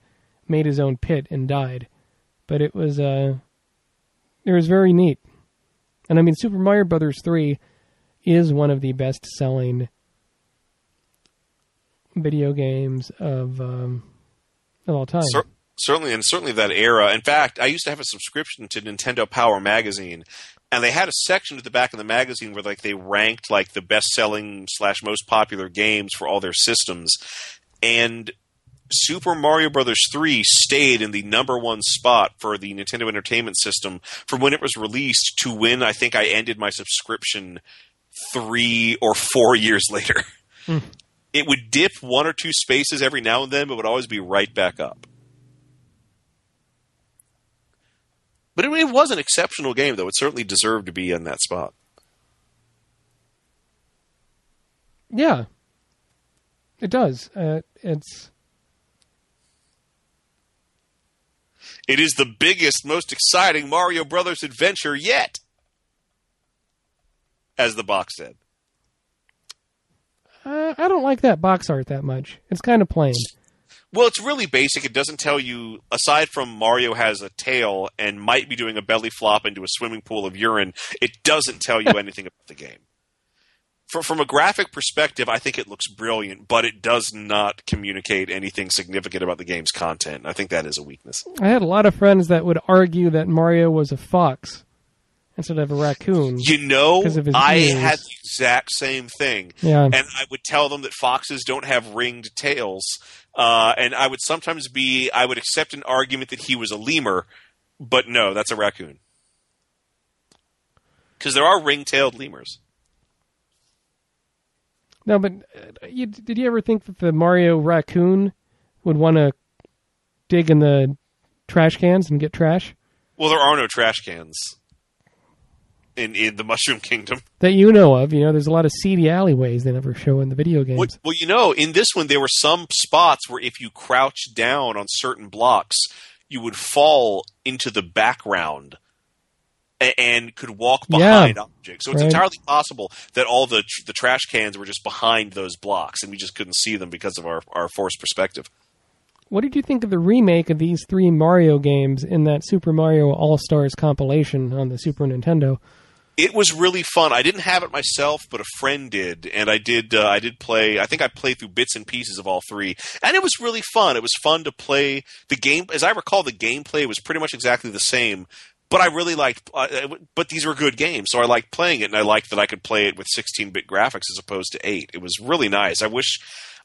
made his own pit and died. But it was uh, it was very neat, and I mean, Super Mario Brothers three is one of the best selling video games of um, of all time. Cer- certainly, and certainly that era. In fact, I used to have a subscription to Nintendo Power magazine, and they had a section at the back of the magazine where like they ranked like the best selling slash most popular games for all their systems, and Super Mario Brothers 3 stayed in the number one spot for the Nintendo Entertainment System from when it was released to when I think I ended my subscription three or four years later. Hmm. It would dip one or two spaces every now and then, but would always be right back up. But it, it was an exceptional game, though. It certainly deserved to be in that spot. Yeah, it does. Uh, it's It is the biggest, most exciting Mario Brothers adventure yet, as the box said. uh, I don't like that box art that much. It's kind of plain. Well, it's really basic. It doesn't tell you, aside from Mario has a tail and might be doing a belly flop into a swimming pool of urine, it doesn't tell you anything about the game. From, from a graphic perspective, I think it looks brilliant, but it does not communicate anything significant about the game's content. I think that is a weakness. I had a lot of friends that would argue that Mario was a fox instead of a raccoon. You know, I ears. had the exact same thing. Yeah. And I would tell them that foxes don't have ringed tails. Uh, and I would sometimes be, I would accept an argument that he was a lemur, but no, that's a raccoon. Because there are ring tailed lemurs. No, but uh, you, did you ever think that the Mario raccoon would want to dig in the trash cans and get trash? Well, there are no trash cans. In in the Mushroom Kingdom. That you know of. You know, there's a lot of seedy alleyways they never show in the video games. Well, well, you know, in this one, there were some spots where if you crouched down on certain blocks, you would fall into the background and could walk behind objects. So it's Right. entirely possible that all the tr- the trash cans were just behind those blocks, and we just couldn't see them because of our, our forced perspective. What did you think of the remake of these three Mario games in that Super Mario All Stars compilation on the Super Nintendo? It was really fun. I didn't have it myself, but a friend did, and I did. Uh, I did play. I think I played through bits and pieces of all three, and it was really fun. It was fun to play the game. As I recall, the gameplay was pretty much exactly the same. But I really liked. Uh, but these were good games, so I liked playing it, and I liked that I could play it with 16-bit graphics as opposed to eight. It was really nice. I wish.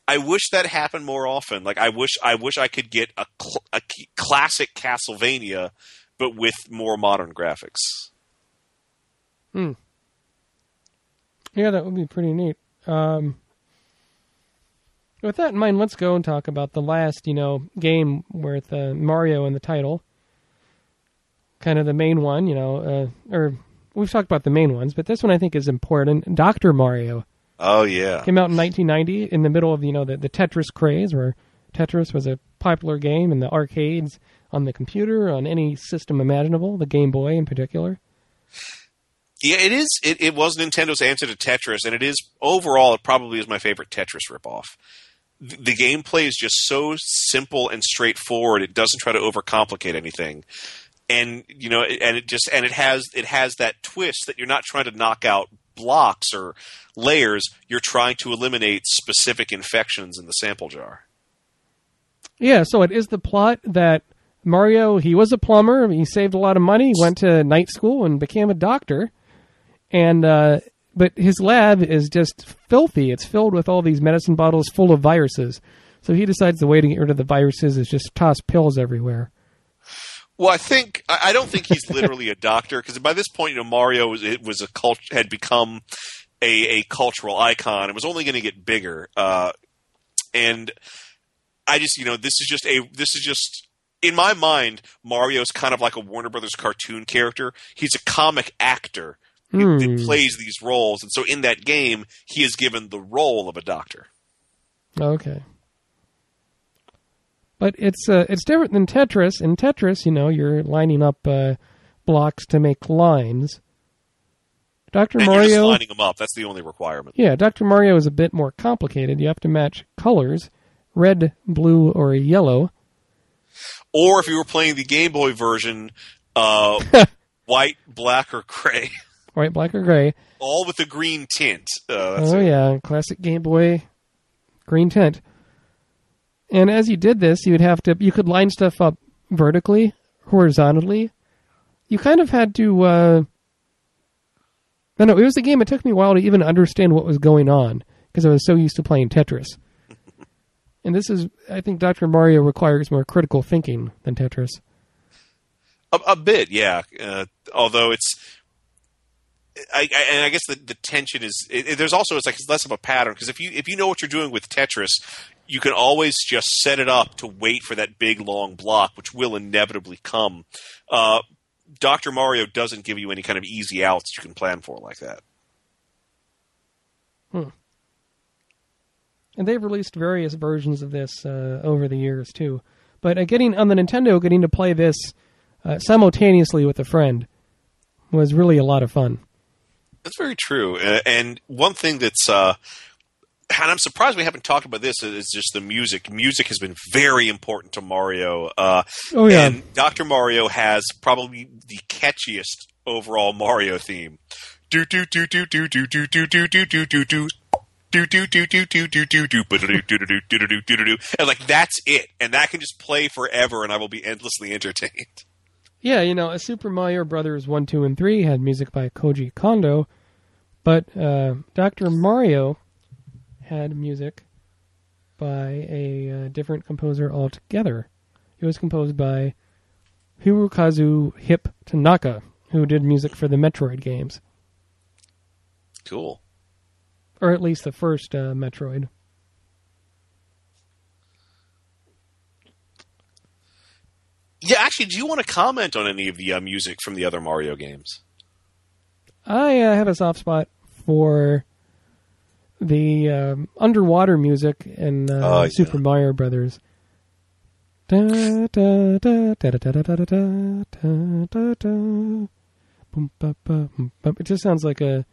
I wish that happened more often. Like I wish. I wish I could get a, cl- a classic Castlevania, but with more modern graphics. Yeah, that would be pretty neat. Um, with that in mind, let's go and talk about the last, you know, game with uh, Mario in the title. Kind of the main one, you know, uh, or we've talked about the main ones, but this one I think is important. Doctor Mario Oh yeah. came out in 1990 in the middle of you know the, the Tetris craze, where Tetris was a popular game in the arcades, on the computer, on any system imaginable, the Game Boy in particular. Yeah, it is. It, it was Nintendo's answer to Tetris, and it is overall. It probably is my favorite Tetris ripoff. The, the gameplay is just so simple and straightforward. It doesn't try to overcomplicate anything, and you know, and it just and it has it has that twist that you're not trying to knock out blocks or layers. You're trying to eliminate specific infections in the sample jar. Yeah, so it is the plot that Mario, he was a plumber, he saved a lot of money, went to night school and became a doctor. And uh but his lab is just filthy. It's filled with all these medicine bottles full of viruses. So he decides the way to get rid of the viruses is just toss pills everywhere. Well, I think I don't think he's literally a doctor because by this point, you know, Mario was it was a cult had become a a cultural icon. It was only going to get bigger, uh, and I just you know this is just a this is just in my mind Mario's kind of like a Warner Brothers cartoon character. He's a comic actor Hmm. that plays these roles, and so in that game, he is given the role of a doctor. Okay. But it's uh, it's different than Tetris. In Tetris, you know, you're lining up uh, blocks to make lines. Dr. And you're just Mario lining them up. That's the only requirement. Yeah, Dr. Mario is a bit more complicated. You have to match colors red, blue, or yellow. Or if you were playing the Game Boy version, uh, white, black, or gray. White, black, or gray. all with a green tint. Uh, that's Oh, it. yeah, classic Game Boy green tint. And as you did this, you would have to, you could line stuff up vertically, horizontally. You kind of had to, uh, no, no, it was a game. It took me a while to even understand what was going on because I was so used to playing Tetris. and this is, I think Dr. Mario requires more critical thinking than Tetris. A, a bit, yeah. Uh, although it's, I, I, and I guess the, the tension is it, it- there's also it's like it's less of a pattern because if you if you know what you're doing with Tetris, you can always just set it up to wait for that big long block, which will inevitably come. Uh, Doctor Mario doesn't give you any kind of easy outs you can plan for like that. And they've released various versions of this uh, over the years too. But uh, getting on the Nintendo, getting to play this uh, simultaneously with a friend was really a lot of fun. That's very true. Uh, and one thing that's, uh, and I'm surprised we haven't talked about this, is just the music. Music has been very important to Mario. Uh, Oh yeah, And Dr. Mario has probably the catchiest overall Mario theme. Do do do do do do do do do do do do do. Do do do do do do do do do do do do do do do do and like that's it, and that can just play forever, and I will be endlessly entertained. yeah. You know, a Super Mario Brothers one, two, and three had music by Koji Kondo, but uh, Doctor Mario had music by a uh, different composer altogether. It was composed by Hirokazu Hip Tanaka, who did music for the Metroid games. Cool. or at least the first uh, Metroid. Yeah, actually, do you want to comment on any of the uh, music from the other Mario games? I uh, have a soft spot for the um, underwater music in uh, oh, Super yeah. Mario Brothers. It just sounds like a.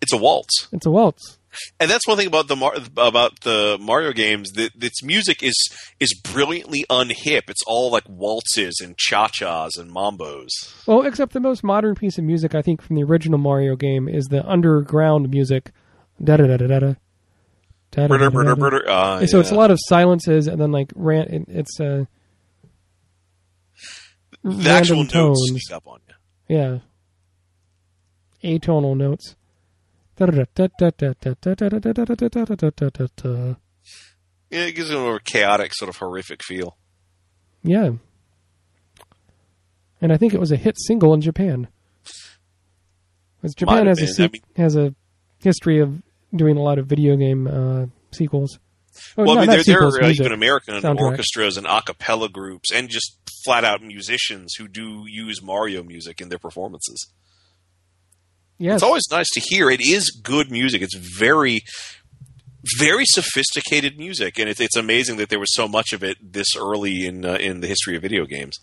It's a waltz. It's a waltz. And that's one thing about the Mar- about the Mario games that its music is is brilliantly unhip. It's all like waltzes and cha-chas and mambos. Well, except the most modern piece of music I think from the original Mario game is the underground music. Da da da da da. Uh, So it's a lot of silences and then like rant. It, it's uh, the actual tones. notes sneak up on you. Yeah. Atonal notes. Yeah. It gives it a more chaotic, sort of horrific feel. Yeah. And I think it was a hit single in Japan. Because Japan has a se- I mean- has a history of doing a lot of video game uh, sequels. Oh, well, I mean, there, sequels, there are uh, music. even American soundtrack. orchestras and a cappella groups and just flat out musicians who do use Mario music in their performances. Yes. It's always nice to hear. It is good music. It's very, very sophisticated music, and it's it's amazing that there was so much of it this early in uh, in the history of video games.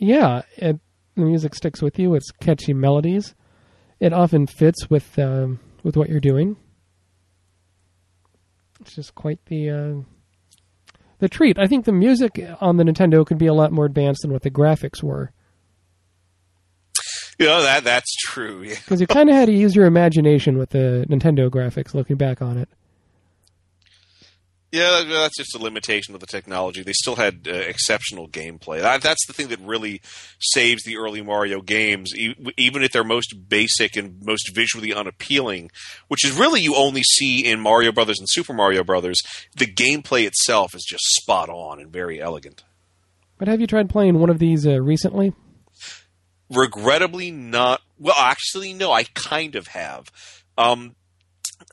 yeah, it, the music sticks with you. It's catchy melodies. It often fits with um, with what you're doing. It's just quite the uh, the treat. I think the music on the Nintendo could be a lot more advanced than what the graphics were, You know that that's true. Yeah. because you kind of had to use your imagination with the Nintendo graphics. Looking back on it, Yeah, that's just a limitation of the technology. They still had uh, exceptional gameplay. That, that's the thing that really saves the early Mario games, e- even at their most basic and most visually unappealing, which is really you only see in Mario Brothers and Super Mario Brothers. The gameplay itself is just spot on and very elegant. but have you tried playing one of these uh, recently? Regrettably, not. Well, actually, no. I kind of have. Um,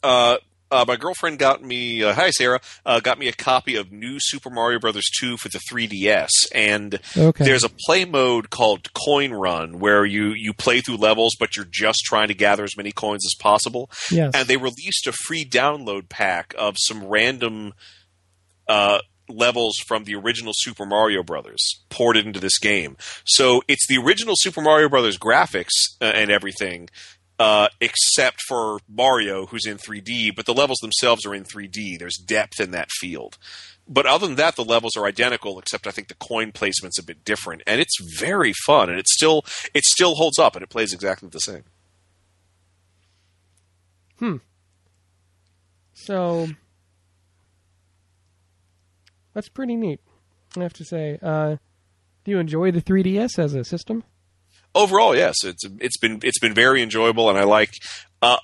uh, uh, my girlfriend got me. Uh, hi, Sarah. Uh, got me a copy of New Super Mario Brothers 2 for the 3DS, and Okay. there's a play mode called Coin Run where you you play through levels, but you're just trying to gather as many coins as possible. yes. And they released a free download pack of some random uh, levels from the original Super Mario Brothers ported into this game. So it's the original Super Mario Brothers graphics uh, and everything, uh, except for Mario, who's in 3D. But the levels themselves are in 3D. There's depth in that field. But other than that, the levels are identical, except I think the coin placement's a bit different, and it's very fun, and it still it still holds up, and it plays exactly the same. Hmm. So that's pretty neat. I have to say. Uh, do you enjoy the 3DS as a system? overall, yes, it's it's been it's been very enjoyable, and I like. Uh,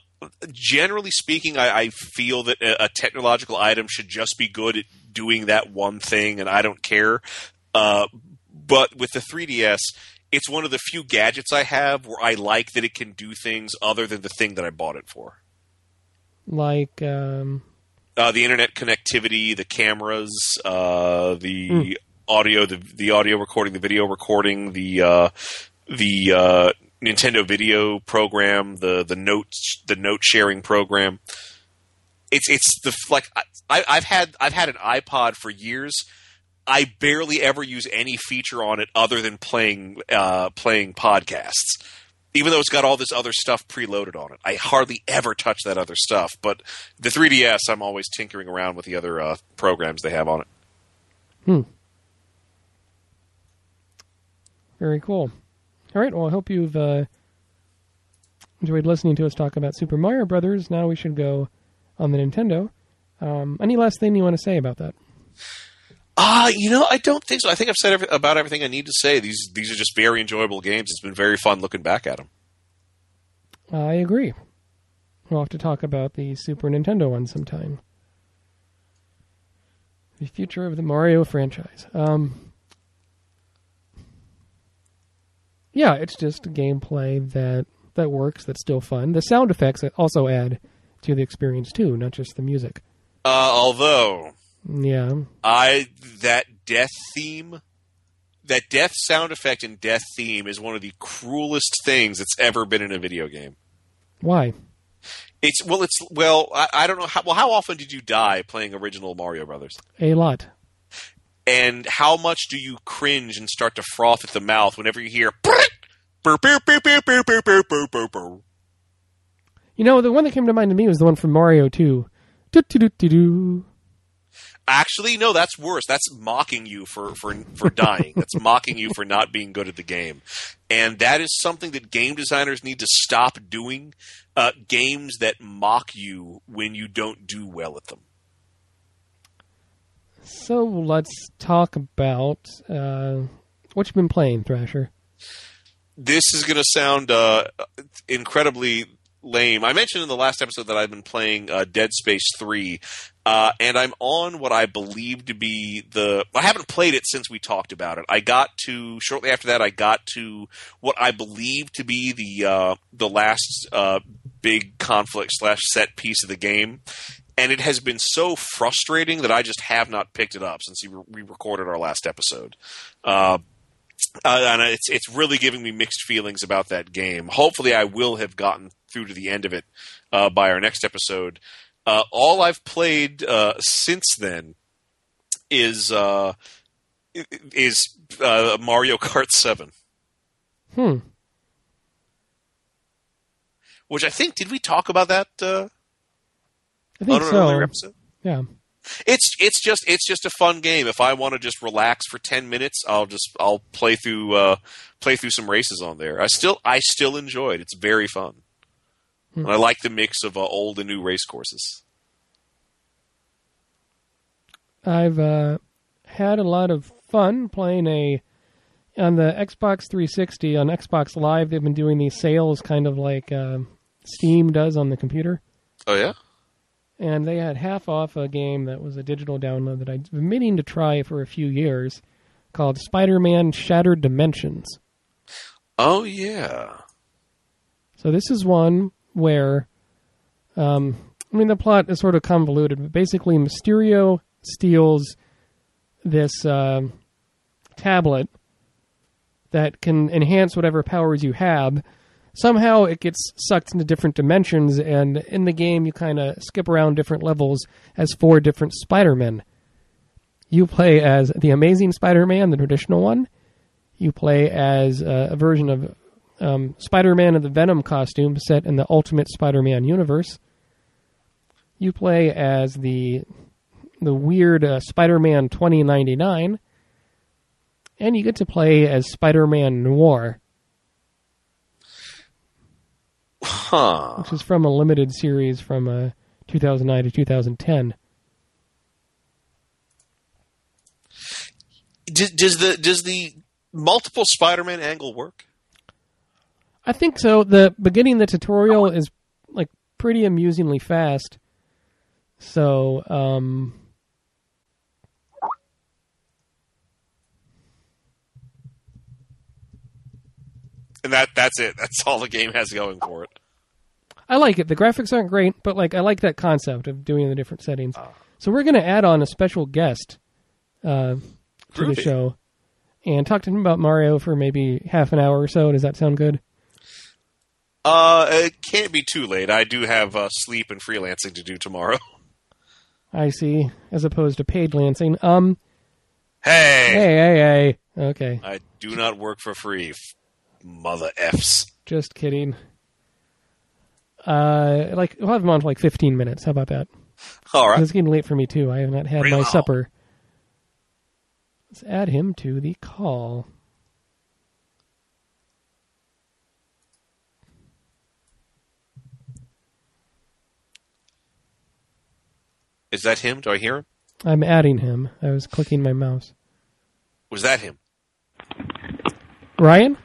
generally speaking, I, I feel that a, a technological item should just be good at doing that one thing, and I don't care. Uh, but with the 3DS, it's one of the few gadgets I have where I like that it can do things other than the thing that I bought it for. Like, um, Uh, the internet connectivity, the cameras, uh, the Mm. audio, the the audio recording, the video recording, the uh, the uh, Nintendo Video program, the the note the note sharing program. It's it's the like I, I've had I've had an iPod for years. I barely ever use any feature on it other than playing uh, playing podcasts. Even though it's got all this other stuff preloaded on it, I hardly ever touch that other stuff. But the 3DS, I'm always tinkering around with the other uh, programs they have on it. Hmm. Very cool. All right. Well, I hope you've uh, enjoyed listening to us talk about Super Mario Brothers. Now we should go on the Nintendo. Um, any last thing you want to say about that? Ah, you know, I don't think so. I think I've said every, about everything I need to say. These these are just very enjoyable games. It's been very fun looking back at them. I agree. We'll have to talk about the Super Nintendo one sometime. The future of the Mario franchise. Um, yeah, it's just gameplay that that works. That's still fun. The sound effects also add to the experience too, not just the music. Uh, although yeah. I that death theme that death sound effect and death theme is one of the cruelest things that's ever been in a video game. Why? It's well, it's well, I, I, don't know how. Well, how often did you die playing original Mario Brothers? A lot. And how much do you cringe and start to froth at the mouth whenever you hear? You know, the one that came to mind to me was the one from Mario Two. Do do do do do Actually, no, that's worse. That's mocking you for for for dying. that's mocking you for not being good at the game, and that is something that game designers need to stop doing. Uh, games that mock you when you don't do well at them. So let's talk about uh, what you've been playing, Thrasher. This is going to sound uh, incredibly lame. I mentioned in the last episode that I've been playing uh, Dead Space Three, uh, and I'm on what I believe to be the. I haven't played it since we talked about it. I got to shortly after that. I got to what I believe to be the uh, the last uh, big conflict slash set piece of the game. And it has been so frustrating that I just have not picked it up since we recorded our last episode. Uh, uh, and it's it's really giving me mixed feelings about that game. Hopefully, I will have gotten through to the end of it uh, by our next episode. Uh, all I've played uh, since then is uh, is uh, Mario Kart Seven, Hmm. which I think did we talk about that uh, I think so. earlier episode? Yeah. It's it's just it's just a fun game. If I want to just relax for ten minutes, I'll just I'll play through uh, play through some races on there. I still I still enjoy it. It's very fun. Hmm. And I like the mix of uh, old and new race courses. I've uh, had a lot of fun playing a on the Xbox 360 on Xbox Live. They've been doing these sales, kind of like uh, Steam does on the computer, Oh yeah, and they had half off a game that was a digital download that I've been meaning to try for a few years, called Spider-Man: Shattered Dimensions. oh yeah. So this is one where, um, I mean, the plot is sort of convoluted, but basically, Mysterio steals this um tablet that can enhance whatever powers you have. Somehow, it gets sucked into different dimensions, and in the game, you kind of skip around different levels as four different Spider-Men. You play as the Amazing Spider-Man, the traditional one. You play as uh, a version of um, Spider-Man in the Venom costume set in the Ultimate Spider-Man universe. You play as the the weird uh, Spider-Man 2099, and you get to play as Spider-Man Noir, Huh. which is from a limited series from uh, 2009 to 2010. Does, does the does the multiple Spider-Man angle work? I think so. The beginning of the tutorial is like pretty amusingly fast. So, um, And that that's it. That's all the game has going for it. I like it. The graphics aren't great, but like I like that concept of doing the different settings. So we're going to add on a special guest uh, to the show and talk to him about Mario for maybe half an hour or so. Does that sound good? Uh, it can't be too late. I do have uh, sleep and freelancing to do tomorrow. I see. As opposed to paid lancing. Um. Hey, Hey, hey, hey. Okay. I do not work for free, f- mother f's. Just kidding. Uh, like we'll have him on for like 15 minutes. How about that? All right. It's getting late for me too. I have not had Bring my supper. Let's add him to the call. Is that him? Do I hear him? I'm adding him. I was clicking my mouse. Was that him? Ryan?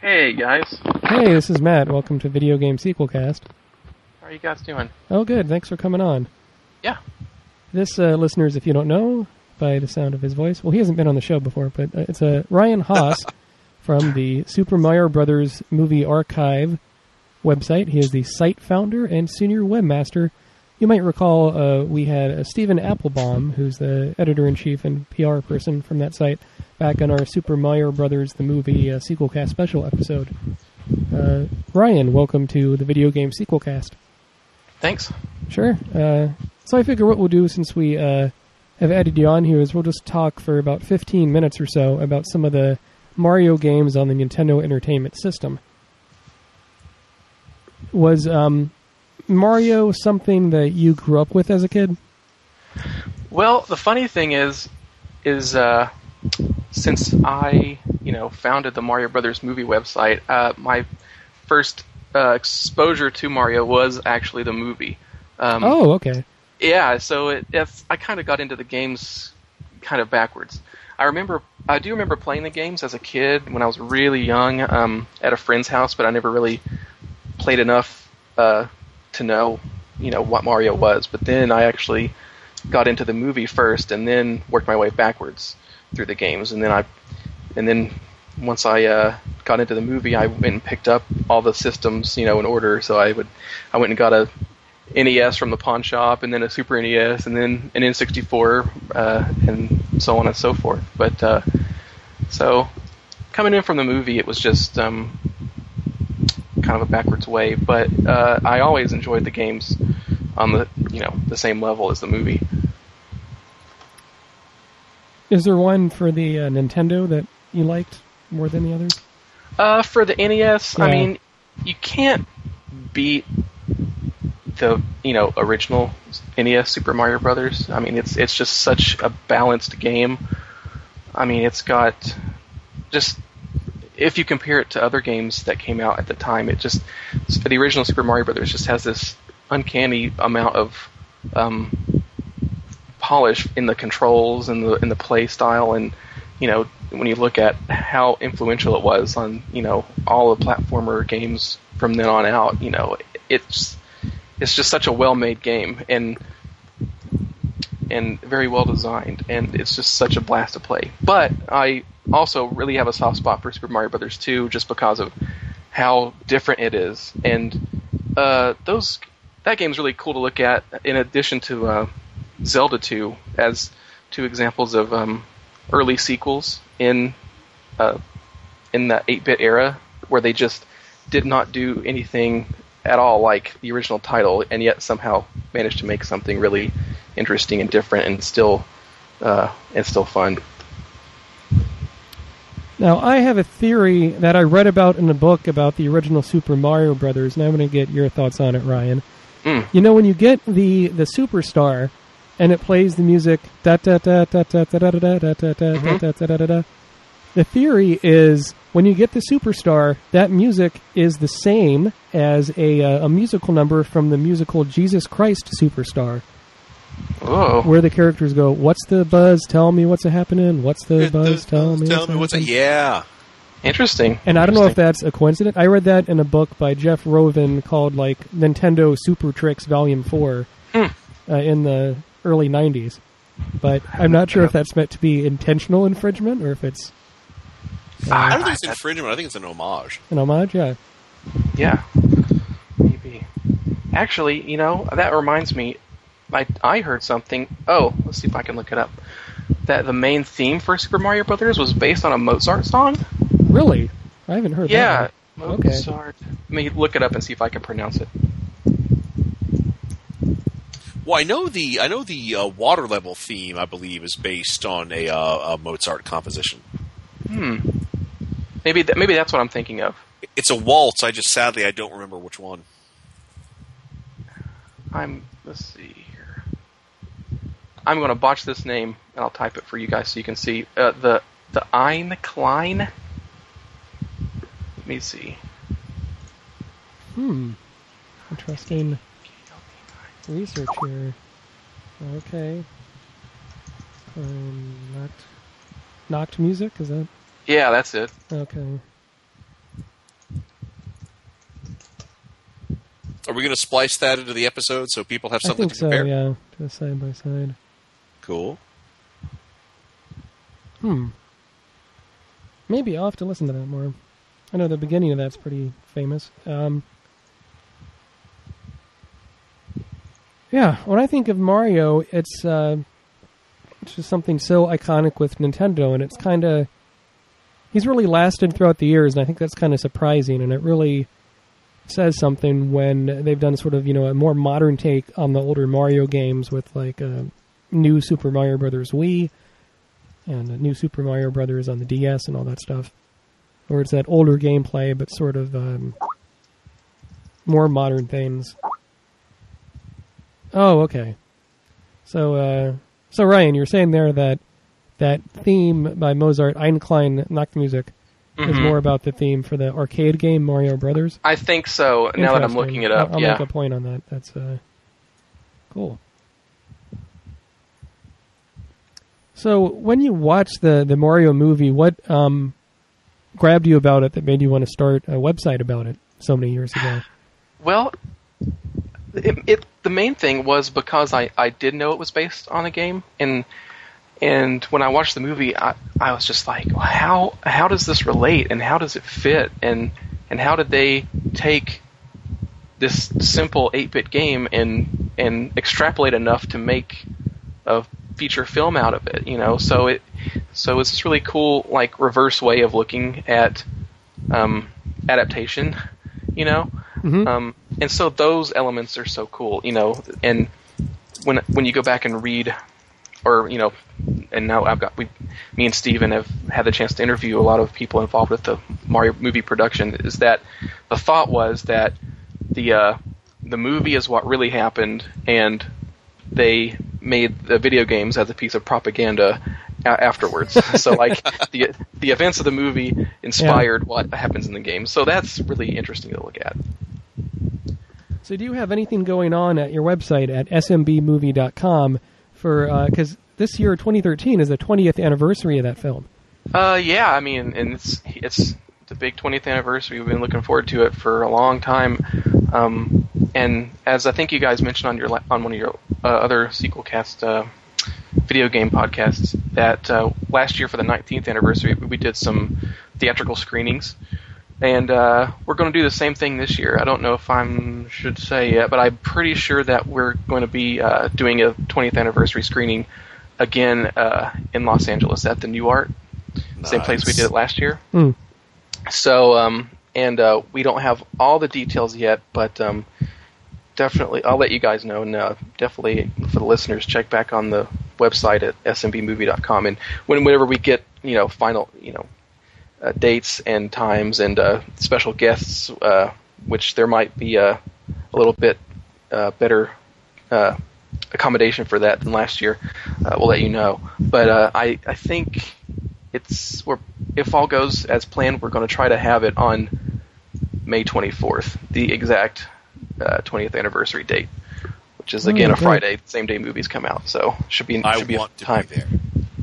Hey guys, Hey, this is Matt. Welcome to Video Game Sequel Cast. how are you guys doing? Oh, good. Thanks for coming on. Yeah. This, uh, listeners, if you don't know by the sound of his voice, well, he hasn't been on the show before, but uh, it's a Ryan Hoss from the Super Mario Brothers Movie Archive website. He is the site founder and senior webmaster. You might recall uh, we had uh, Stephen Applebaum, who's the editor in chief and PR person from that site, back on our Super Mario Brothers the movie uh, sequel cast special episode. Uh, Ryan, welcome to the video game sequel cast. Thanks. Sure. Uh, so I figure what we'll do since we uh, have added you on here is we'll just talk for about 15 minutes or so about some of the Mario games on the Nintendo Entertainment System. Was um, Mario something that you grew up with as a kid? Well, the funny thing is, is uh, since I, you know, founded the Mario Brothers movie website, uh, my first uh, exposure to Mario was actually the movie. Um, Oh, okay. Yeah, so it, it's, I kind of got into the games kind of backwards. I remember, I do remember playing the games as a kid when I was really young um, at a friend's house, but I never really played enough uh, to know, you know, what Mario was. But then I actually got into the movie first, and then worked my way backwards through the games, and then I, and then once I uh, got into the movie, I went and picked up all the systems, you know, in order. So I would, I went and got a NES from the pawn shop, and then a Super NES, and then an N64, uh, and so on and so forth. But uh, so coming in from the movie, it was just um, kind of a backwards way. But uh, I always enjoyed the games on the you know the same level as the movie. Is there one for the uh, Nintendo that you liked more than the others? Uh, for the NES, I mean, you can't beat the you know original NES Super Mario Brothers. I mean, it's it's just such a balanced game. I mean, it's got just if you compare it to other games that came out at the time, it just the original Super Mario Brothers just has this uncanny amount of um, polish in the controls and the in the play style. And you know when you look at how influential it was on you know all the platformer games from then on out you know it's it's just such a well made game and and very well designed. And it's just such a blast to play. But I also really have a soft spot for Super Mario Brothers 2 just because of how different it is and uh, those that game's really cool to look at in addition to uh, Zelda 2 as two examples of um, early sequels in uh, in that 8-bit era where they just did not do anything at all like the original title and yet somehow managed to make something really interesting and different and still uh, and still fun. Now, I have a theory that I read about in a book about the original Super Mario Brothers, and I'm going to get your thoughts on it, Ryan. Mm. You know, when you get the the superstar, and it plays the music da da da da da da da da da da da da da da da da. The theory is when you get the superstar, that music is the same as a uh, a musical number from the musical Jesus Christ Superstar, Oh, where the characters go, "What's the buzz? Tell me what's happening. What's the buzz? Tell me. Tell me what's a happening?" yeah. interesting. And I don't know if that's a coincidence. I read that in a book by Jeff Rovin called like Nintendo Super Tricks Volume Four Hmm. uh, in the early '90s. But I'm not sure if that's meant to be intentional infringement or if it's I don't think it's infringement. I think it's an homage. an homage. Yeah. Yeah, maybe. Actually, you know that reminds me. I I heard something. Oh, let's see if I can look it up. That the main theme for Super Mario Brothers was based on a Mozart song. Really? I haven't heard Yeah, that. Okay. Mozart. Let me look it up and see if I can pronounce it. Well, I know the I know the uh, water level theme. I believe is based on a, uh, a Mozart composition. Hmm. Maybe th- maybe that's what I'm thinking of. It's a waltz. I just sadly I don't remember which one. I'm. Let's see here. I'm going to botch this name and I'll type it for you guys so you can see uh, the the Ein Klein. Let me see. Hmm. Interesting research here. Okay. Um, knocked, knocked music is that Yeah, that's it. okay? Are we going to splice that into the episode so people have I something think to so. compare? Yeah, just side by side. Cool. Hmm. Maybe I'll have to listen to that more. I know the beginning of that's pretty famous. Um, yeah, when I think of Mario, it's uh, it's just something so iconic with Nintendo, and it's kind of he's really lasted throughout the years, and I think that's kind of surprising, and it really says something when they've done sort of you know a more modern take on the older Mario games with like uh, new Super Mario Brothers Wii and new Super Mario Brothers on the DS and all that stuff, Or it's that older gameplay but sort of um, more modern things. Oh, okay. So, uh, so Ryan, you're saying there that that theme by Mozart, Ein klein Nachtmusik, is Mhm. more about the theme for the arcade game Mario Brothers. I think so. Now that I'm looking it up, I'll, I'll yeah. make a point on that. That's uh, cool. So, when you watched the the Mario movie, what um, grabbed you about it that made you want to start a website about it so many years ago? Well, it, it the main thing was because I, I did know it was based on a game, and and when I watched the movie, I, I was just like, how how does this relate, and how does it fit, and and how did they take this simple 8-bit game and and extrapolate enough to make a feature film out of it, you know? So it so it's this really cool like reverse way of looking at um, adaptation, you know. Mhm. Um, and so those elements are so cool, you know. And when when you go back and read, or you know, and now I've got we, me and Steven have had the chance to interview a lot of people involved with the Mario movie production. Is that the thought was that the uh, the movie is what really happened, and they made the video games as a piece of propaganda a- afterwards. so like the the events of the movie inspired what happens in the game. So that's really interesting to look at. So, do you have anything going on at your website at smbmovie.com for because this year, 2013, is the 20th anniversary of that film? Uh, yeah, I mean, and it's it's the big 20th anniversary. We've been looking forward to it for a long time. Um, and as I think you guys mentioned on your on one of your uh, other sequel cast uh, video game podcasts, that uh, last year for the 19th anniversary, we did some theatrical screenings. And uh, we're going to do the same thing this year. I don't know if I should say yet, but I'm pretty sure that we're going to be uh, doing a 20th anniversary screening again uh, in Los Angeles at the Nuart, same place we did it last year. Hmm. So, um, and uh, we don't have all the details yet, but um, definitely, I'll let you guys know. And uh, definitely for the listeners, check back on the website at smbmovie.com. And when, whenever we get, you know, final, you know, uh, dates and times and uh, special guests, uh, which there might be a, a little bit uh, better uh, accommodation for that than last year. Uh, we'll let you know. But uh, I, I think it's we're, if all goes as planned, we're going to try to have it on May 24th, the exact uh, 20th anniversary date, which is again Oh, a great. Friday, same day movies come out. So should be I should be a want to time. be there.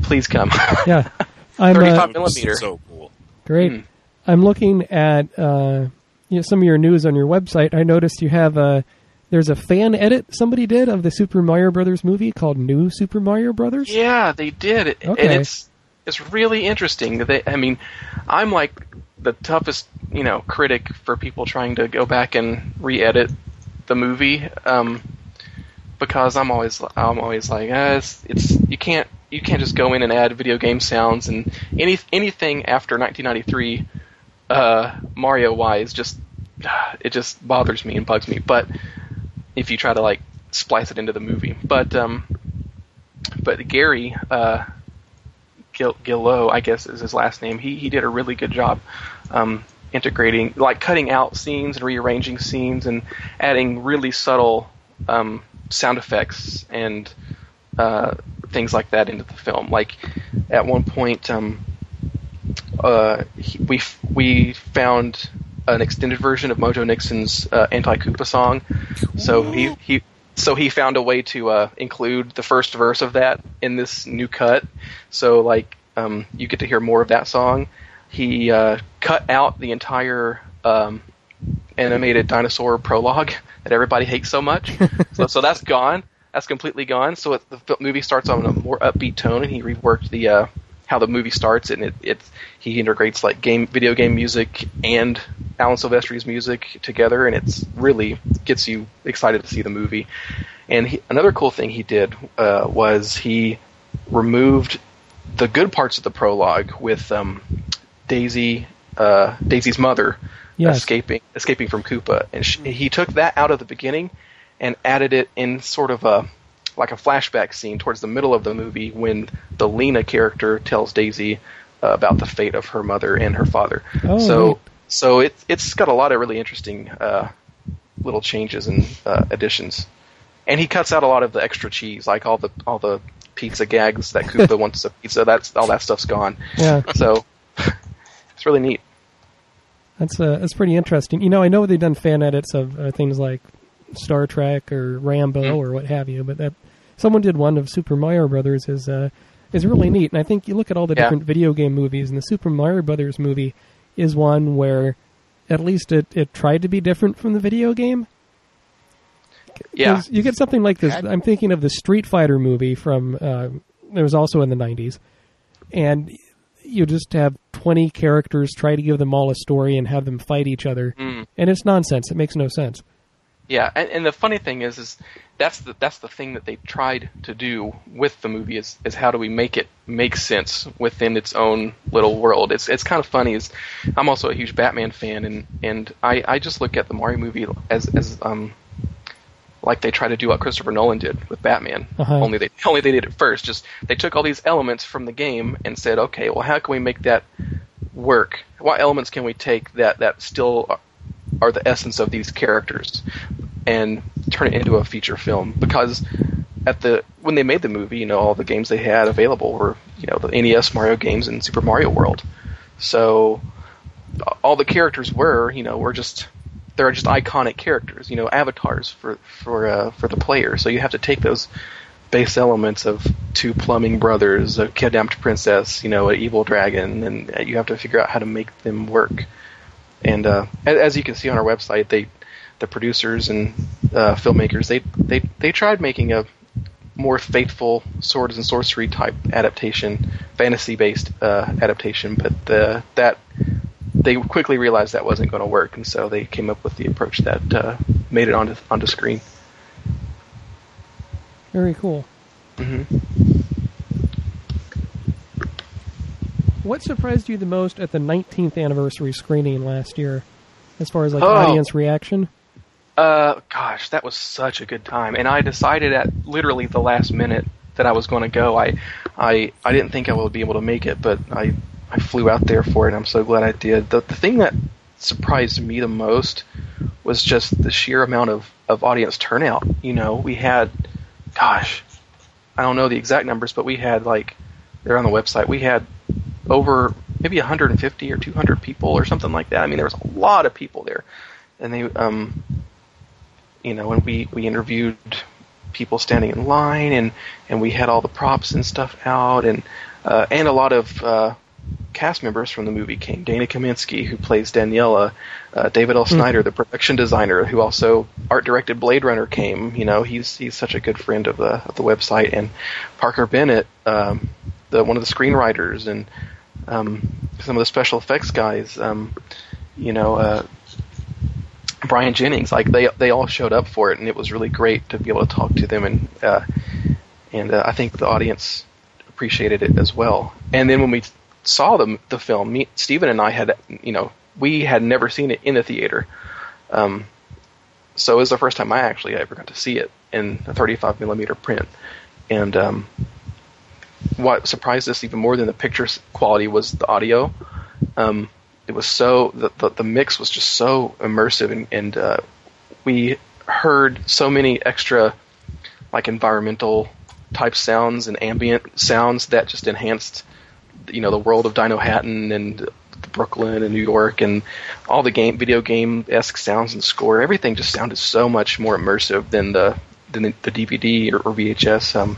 Please come. Yeah, I'm 35 uh, millimeter. So cool. great. Hmm. I'm looking at uh, you know, some of your news on your website. I noticed you have a there's a fan edit somebody did of the Super Mario Brothers movie called New Super Mario Brothers. Yeah, they did, Okay. and it's it's really interesting. They, I mean, I'm like the toughest, you know, critic for people trying to go back and re-edit the movie, um, because I'm always I'm always like, ah, it's, it's you can't you can't just go in and add video game sounds and any anything after 1993 uh, Mario wise just it just bothers me and bugs me. But if you try to like splice it into the movie, but um, but Gary uh, Gil- I guess is his last name. He he did a really good job um, integrating, like cutting out scenes and rearranging scenes and adding really subtle um, sound effects and uh, things like that into the film. Like at one point, um, uh, we we found an extended version of Mojo Nixon's uh, anti-Koopa song. So he he so he found a way to uh, include the first verse of that in this new cut. So like um, you get to hear more of that song. He uh, cut out the entire um, animated dinosaur prologue that everybody hates so much. so so that's gone. That's completely gone. So it, the movie starts on a more upbeat tone, and he reworked the uh, how the movie starts, and it, it he integrates like game video game music and Alan Silvestri's music together, and it's really gets you excited to see the movie. And he, another cool thing he did uh, was he removed the good parts of the prologue with um, Daisy, uh, Daisy's mother, Yes. escaping escaping from Koopa, and she, he took that out of the beginning and added it in sort of a like a flashback scene towards the middle of the movie when the Lena character tells Daisy uh, about the fate of her mother and her father. Oh, so neat. So it it's got a lot of really interesting uh, little changes and uh, additions, and he cuts out a lot of the extra cheese, like all the all the pizza gags that Koopa wants a pizza. That's all that stuff's gone. Yeah. So it's really neat. That's uh, that's pretty interesting. You know, I know they've done fan edits of uh, things like Star Trek or Rambo Mm. or what have you, but that someone did one of Super Mario Brothers is uh, is really neat. And I think you look at all the Yeah. different video game movies, and the Super Mario Brothers movie is one where at least it, it tried to be different from the video game. Yeah. you get something like this. I'm thinking of the Street Fighter movie from. Uh, it was also in the '90s, and you just have 20 characters, try to give them all a story, and have them fight each other, Mm. and it's nonsense. It makes no sense. Yeah, and, and the funny thing is, is that's the that's the thing that they tried to do with the movie is is how do we make it make sense within its own little world? It's it's kind of funny. Is I'm also a huge Batman fan, and and I I just look at the Mario movie as as um like they try to do what Christopher Nolan did with Batman. Uh-huh. Only they only they did it first. Just they took all these elements from the game and said, okay, well, how can we make that work? What elements can we take that that still are the essence of these characters and turn it into a feature film? Because at the when they made the movie, you know, all the games they had available were you know the NES Mario games and Super Mario World. So all the characters were, you know, were just they're just iconic characters, you know, avatars for for uh, for the player. So you have to take those base elements of two plumbing brothers, a kidnapped princess, you know, an evil dragon, and you have to figure out how to make them work. And uh, as you can see on our website, they the producers and uh, filmmakers they they they tried making a more faithful swords and sorcery type adaptation, fantasy based uh, adaptation, but the, that they quickly realized that wasn't going to work, and so they came up with the approach that uh, made it onto onto screen. Very cool. hmm What surprised you the most at the 19th anniversary screening last year, as far as like Oh. audience reaction? Uh, gosh, that was such a good time, and I decided at literally the last minute that I was going to go. I, I, I didn't think I would be able to make it, but I, I flew out there for it. and I'm so glad I did. The, the thing that surprised me the most was just the sheer amount of, of audience turnout. You know, we had, gosh, I don't know the exact numbers, but we had like, they're on the website. We had over maybe 150 or 200 people or something like that. I mean, there was a lot of people there, and they, um, you know, and we we interviewed people standing in line, and and we had all the props and stuff out, and uh, and a lot of uh, cast members from the movie came. Dana Kaminski, who plays Daniela, uh, David L. Snyder, the production designer, who also art directed Blade Runner, came. You know, he's he's such a good friend of the of the website, and Parker Bennett, um, the one of the screenwriters, and um, some of the special effects guys. Um, you know, uh, Brian Jennings, like they they all showed up for it, and it was really great to be able to talk to them, and uh, and uh, I think the audience appreciated it as well. And then when we saw the the film, me, Steven and I had you know we had never seen it in the theater, um, so it was the first time I actually ever got to see it in a 35 millimeter print, and um, what surprised us even more than the picture quality was the audio. Um, it was so the, the the mix was just so immersive and, and uh, we heard so many extra like environmental type sounds and ambient sounds that just enhanced you know the world of Dinohattan and Brooklyn and New York and all the game video game esque sounds and score everything just sounded so much more immersive than the than the, DVD or, or VHS um,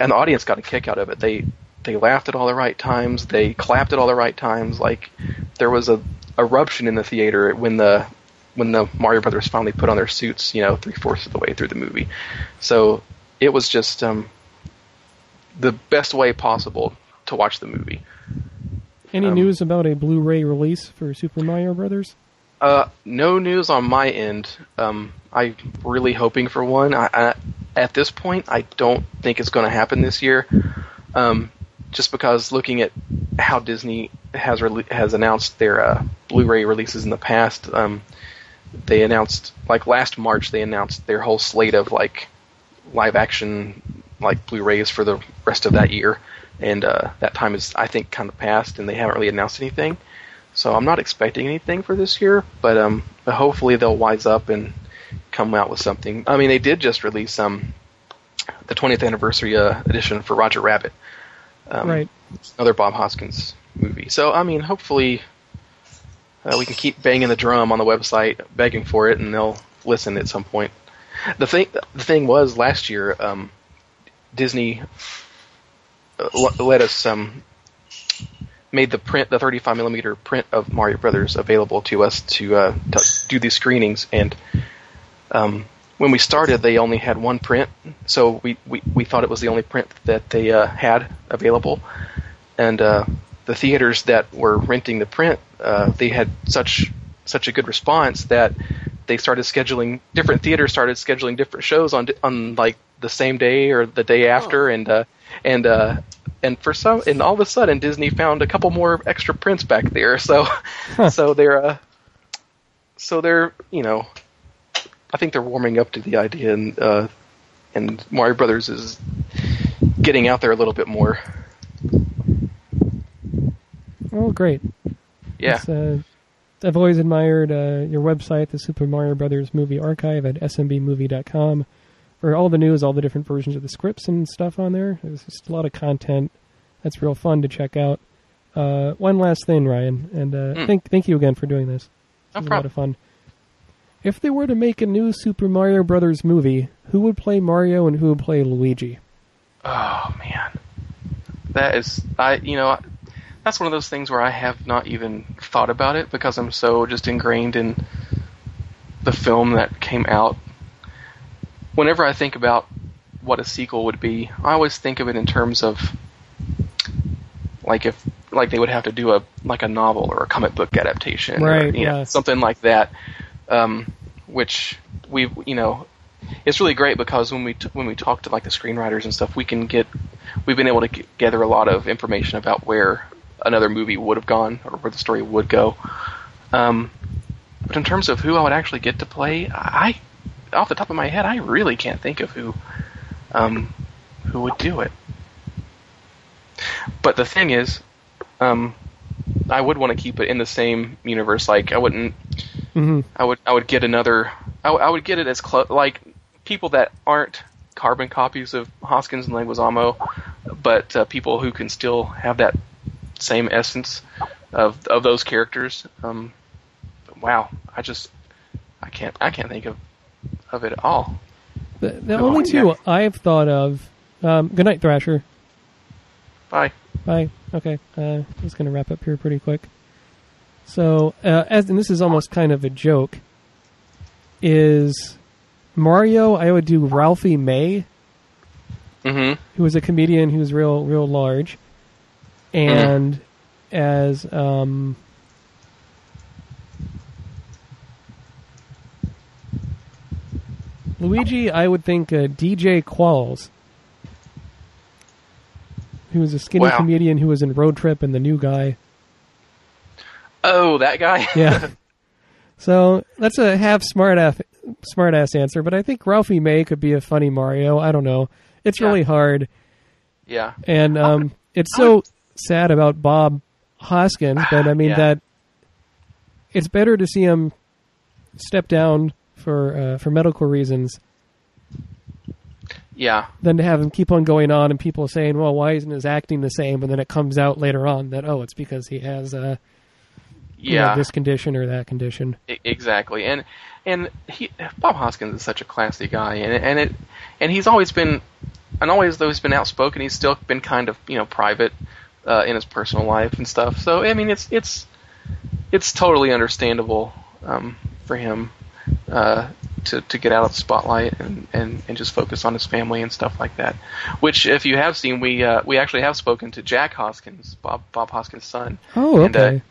and the audience got a kick out of it they they laughed at all the right times they clapped at all the right times like there was a eruption in the theater when the when the Mario Brothers finally put on their suits, you know, three fourths of the way through the movie. So it was just um, the best way possible to watch the movie. Any Um, news about a Blu-ray release for Super Mario Brothers? Uh, no news on my end. Um, I'm really hoping for one. I, I, at this point, I don't think it's going to happen this year. Um, just because looking at how Disney has rele- has announced their uh, Blu-ray releases in the past, um, they announced like last March they announced their whole slate of like live action like Blu-rays for the rest of that year, and uh, that time is I think kind of past, and they haven't really announced anything. So I'm not expecting anything for this year, but um, but hopefully they'll wise up and come out with something. I mean, they did just release um the 20th anniversary uh, edition for Roger Rabbit, um, right. another Bob Hoskins movie. So I mean, hopefully uh, we can keep banging the drum on the website, begging for it, and they'll listen at some point. The thing, the thing was last year, um, Disney uh, let us um, made the print, the 35 millimeter print of Mario Brothers available to us to, uh, to do these screenings. And um, when we started, they only had one print, so we, we, we thought it was the only print that they uh, had available. And uh, the theaters that were renting the print, uh, they had such such a good response that they started scheduling different theaters started scheduling different shows on on like the same day or the day after, and uh, and uh, and for some and all of a sudden Disney found a couple more extra prints back there. So so they're uh, so they're you know I think they're warming up to the idea, and uh, and Mario Brothers is getting out there a little bit more. Oh, great. Yeah, uh, I've always admired uh, your website, the Super Mario Brothers Movie Archive at smbmovie.com, for all the news, all the different versions of the scripts and stuff on there. There's just a lot of content that's real fun to check out. Uh, one last thing, Ryan, and uh, Mm. thank thank you again for doing this. no This a lot of fun. If they were to make a new Super Mario Brothers movie, who would play Mario and who would play Luigi? Oh man, that is I you know that's one of those things where I have not even thought about it because I'm so just ingrained in the film that came out. Whenever I think about what a sequel would be, I always think of it in terms of like if like they would have to do a like a novel or a comic book adaptation, or, Right, you know, yeah. something like that. Um, which we you know it's really great because when we t- when we talk to like the screenwriters and stuff, we can get we've been able to g- gather a lot of information about where another movie would have gone or where the story would go. Um, but in terms of who I would actually get to play, I off the top of my head, I really can't think of who um, who would do it. But the thing is, um, I would want to keep it in the same universe. Like I wouldn't hmm I would I would get another I, w- I would get it as close like people that aren't carbon copies of Hoskins and Leguizamo, but uh, people who can still have that same essence of of those characters. Um, wow, I just I can't I can't think of of it at all. The, the Oh, only two yeah. I've thought of. Um, good night, Thrasher. Bye. Bye. Okay, uh, just gonna wrap up here pretty quick. So, uh, as and this is almost kind of a joke, is Mario? I would do Ralphie May, Mm-hmm. who was a comedian who was real, real large, and as um, Luigi, I would think uh, DJ Qualls, who was a skinny Wow. comedian who was in Road Trip and the New Guy. Oh, that guy. Yeah. so that's a half smart ass smart ass answer, but I think Ralphie May could be a funny Mario. I don't know. It's Yeah. really hard, yeah. and um, it's so sad about Bob Hoskins. But I mean Yeah. that it's better to see him step down for uh, for medical reasons Yeah. than to have him keep on going on and people saying, "Well, why isn't his acting the same?" And then it comes out later on that oh, it's because he has uh, you know, Yeah. this condition or that condition. I- exactly and and he Bob Hoskins is such a classy guy and and it and he's always been and always though he's been outspoken he's still been kind of you know private uh, in his personal life and stuff so I mean it's it's it's totally understandable um, for him uh, to to get out of the spotlight and, and, and just focus on his family and stuff like that which if you have seen we uh, we actually have spoken to Jack Hoskins Bob Bob Hoskins' son Oh, And, uh, okay.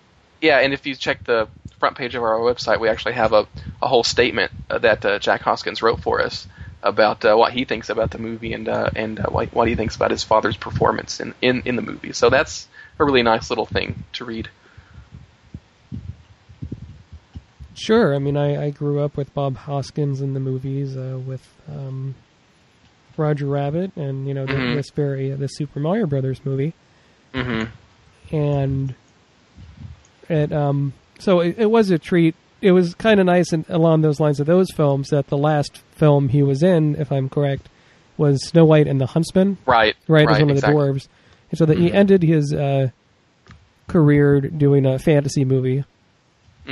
Yeah, and if you check the front page of our website, we actually have a, a whole statement uh, that uh, Jack Hoskins wrote for us about uh, what he thinks about the movie and uh, and uh, what, what he thinks about his father's performance in, in in the movie. So that's a really nice little thing to read. Sure. I mean, I, I grew up with Bob Hoskins in the movies, uh, with um, Roger Rabbit, and you know the, Mhm. this very the Super Mario Brothers movie, hmm and it um so it, it was a treat. It was kind of nice and along those lines of those films that the last film he was in, if I'm correct, was Snow White and the Huntsman. Right. right, as one exactly. of the dwarves. And so that he Mhm. ended his uh, career doing a fantasy movie,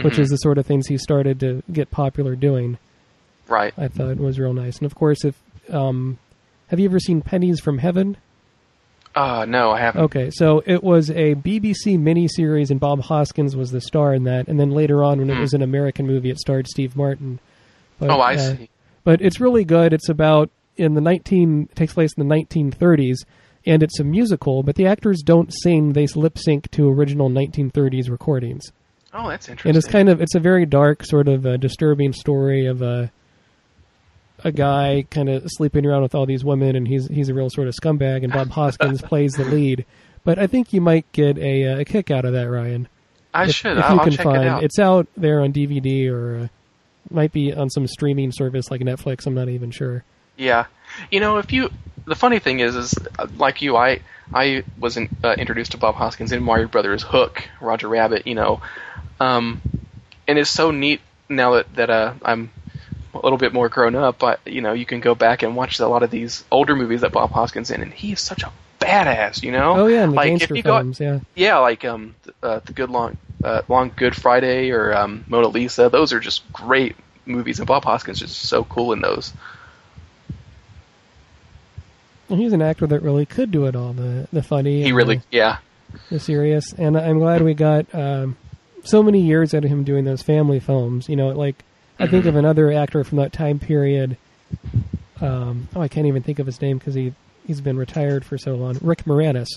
which Mhm. is the sort of things he started to get popular doing. right. I thought it was real nice. And of course, if um, have you ever seen Pennies from Heaven? Uh, no, I haven't. Okay, so it was a BBC miniseries, and Bob Hoskins was the star in that. And then later on, when it Hmm. was an American movie, it starred Steve Martin. But, oh, I uh, see. but it's really good. It's about in the 19 it takes place in the 1930s and it's a musical, but the actors don't sing, they lip sync to original 1930s recordings. Oh, that's interesting. And it's kind of it's a very dark sort of uh, disturbing story of a a guy kind of sleeping around with all these women and he's he's a real sort of scumbag and Bob Hoskins plays the lead. But I think you might get a, a kick out of that, Ryan. I if, should. if I'll, you I'll can check find it out. It's out there on DVD or uh, might be on some streaming service like Netflix. I'm not even sure. Yeah, you know, if you, the funny thing is, is uh, like you, I, I was in, uh, introduced to Bob Hoskins in Mario Brothers Hook, Roger Rabbit, you know, um, and it's so neat now that that uh, I'm a little bit more grown up. But you know, you can go back and watch a lot of these older movies that Bob Hoskins in, and he is such a badass, you know. Oh yeah, like if you go, films, yeah. yeah, like um, uh, the Good Long, uh, Long Good Friday or um, Mona Lisa. Those are just great movies, and Bob Hoskins is so cool in those. He's an actor that really could do it all the the funny. He really, the, yeah. the serious, and I'm glad we got um, so many years out of him doing those family films. You know, like I think of another actor from that time period. Um, oh, I can't even think of his name because he he's been retired for so long. Rick Moranis,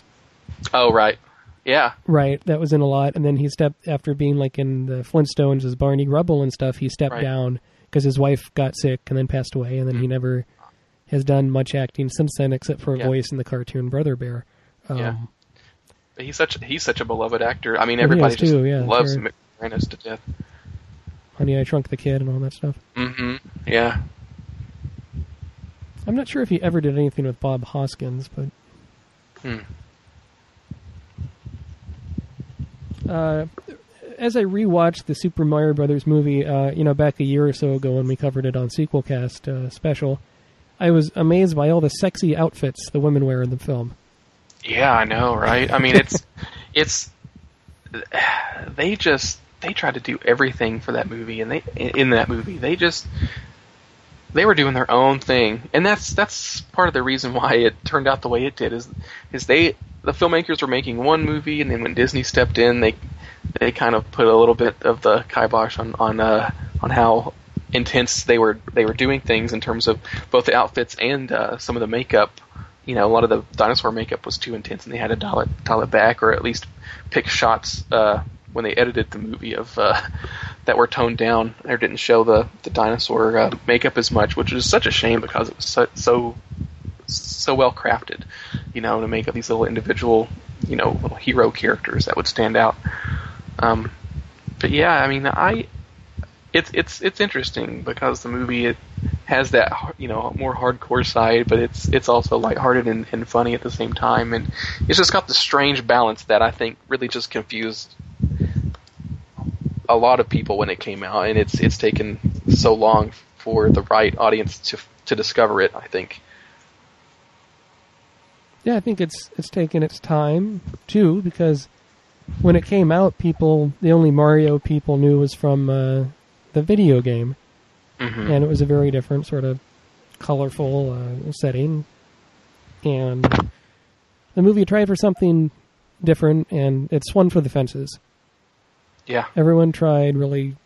Oh, right. Yeah. right? That was in a lot, and then he stepped after being like in the Flintstones as Barney Rubble and stuff. He stepped Right. down because his wife got sick and then passed away, and then he Mhm. never has done much acting since then, except for a Yeah. voice in the cartoon Brother Bear. Um, Yeah. He's such he's such a beloved actor. I mean, everybody just too, yeah, loves sure. Moranis to death. Honey, I Shrunk the Kid and all that stuff. hmm Yeah. I'm not sure if he ever did anything with Bob Hoskins, but Hmm. uh, as I rewatched the Super Mario Brothers movie, uh, you know, back a year or so ago when we covered it on Sequelcast uh, special, I was amazed by all the sexy outfits the women wear in the film. Yeah, I know, right? I mean, it's it's they just they tried to do everything for that movie, and they in that movie they just they were doing their own thing, and that's that's part of the reason why it turned out the way it did. Is is they the filmmakers were making one movie, and then when Disney stepped in, they they kind of put a little bit of the kibosh on on uh, on how intense they were they were doing things in terms of both the outfits and uh, some of the makeup. You know, a lot of the dinosaur makeup was too intense, and they had to dial it dial it back, or at least pick shots uh, when they edited the movie of uh, that were toned down or didn't show the the dinosaur uh, makeup as much, which is such a shame because it was so so, so well crafted. You know, to make these little individual, you know, little hero characters that would stand out. Um, but yeah, I mean, I it's it's it's interesting because the movie it has that you know more hardcore side, but it's it's also lighthearted and, and funny at the same time, and it's just got the strange balance that I think really just confused a lot of people when it came out, and it's it's taken so long for the right audience to to discover it. I think. Yeah, I think it's it's taken its time too because when it came out, people the only Mario people knew was from uh, the video game, Mm-hmm. and it was a very different sort of colorful uh, setting. And the movie tried for something different, and it swung for the fences. Yeah. Everyone tried really,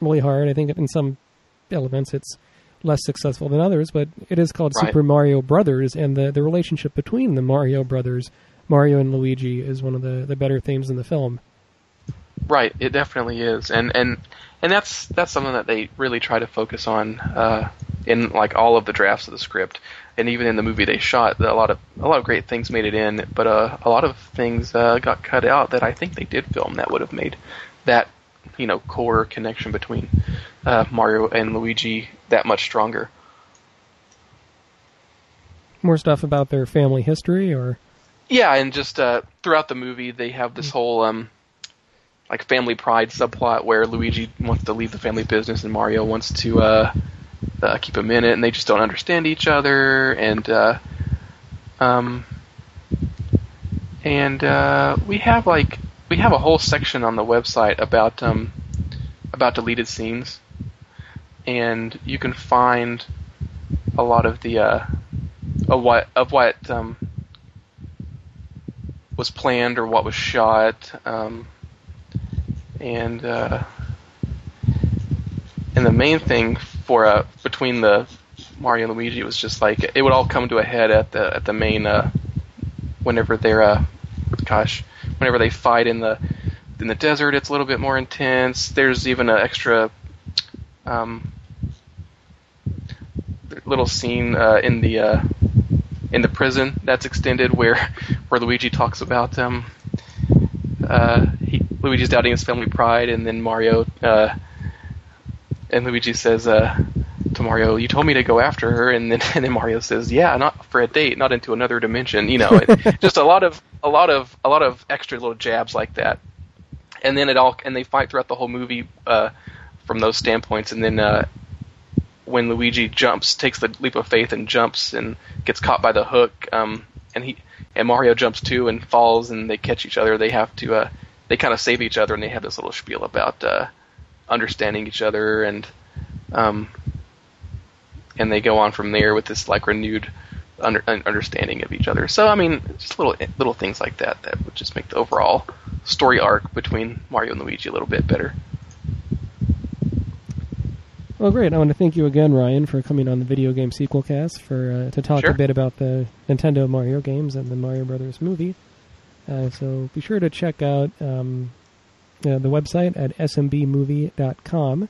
really hard. I think in some elements it's less successful than others, but it is called Right. Super Mario Brothers, and the, the relationship between the Mario brothers, Mario and Luigi, is one of the, the better themes in the film. Right, it definitely is, and and and that's that's something that they really try to focus on uh, in like all of the drafts of the script, and even in the movie they shot, a lot of a lot of great things made it in, but uh, a lot of things uh, got cut out that I think they did film that would have made that you know core connection between uh, Mario and Luigi that much stronger. More stuff about their family history, or Yeah, and just uh, throughout the movie, they have this whole um, like family pride subplot where Luigi wants to leave the family business and Mario wants to uh, uh, keep him in it, and they just don't understand each other, and uh, um, and uh, we have like we have a whole section on the website about um, about deleted scenes, and you can find a lot of the uh, of what of what um, was planned or what was shot, um, and uh, and the main thing for uh, between the Mario and Luigi was just like it would all come to a head at the at the main uh, whenever they're uh, gosh whenever they fight in the in the desert it's a little bit more intense. There's even an extra um, little scene uh, in the uh, in the prison that's extended where where Luigi talks about um uh he Luigi's doubting his family pride and then Mario uh and Luigi says uh to Mario, "You told me to go after her," and then and then Mario says, "Yeah, not for a date, not into another dimension." You know, it, just a lot of a lot of a lot of extra little jabs like that, and then it all and they fight throughout the whole movie uh, from those standpoints, and then uh, when Luigi jumps, takes the leap of faith and jumps and gets caught by the hook, um, and he and Mario jumps too and falls, and they catch each other. They have to uh, they kind of save each other, and they have this little spiel about uh, understanding each other and um, and they go on from there with this like renewed under, understanding of each other. So I mean, just little little things like that that would just make the overall story arc between Mario and Luigi a little bit better. Well, great. I want to thank you again, Ryan, for coming on the Video Game Sequel Cast for uh, to talk Sure. a bit about the Nintendo Mario games and the Mario Brothers movie. Uh, so be sure to check out um, uh, the website at smbmovie.com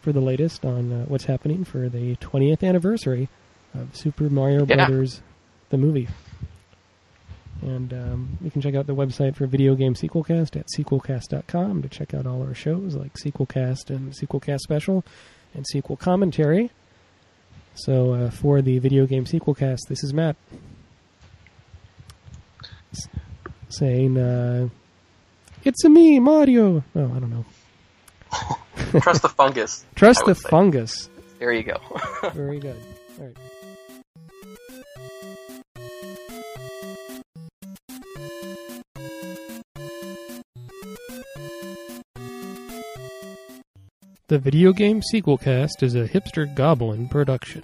for the latest on uh, what's happening for the 20th anniversary of Super Mario Yeah. Brothers, the movie. And um, you can check out the website for Video Game Sequelcast at sequelcast.com to check out all our shows like Sequelcast and Sequelcast Special and Sequel Commentary. So uh, for the Video Game Sequelcast, this is Matt saying, uh, "It's a me, Mario." Oh, I don't know. Trust the fungus. Trust the say. fungus. There you go. Very good. All right. The Video Game Sequel Cast is a hipster goblin production.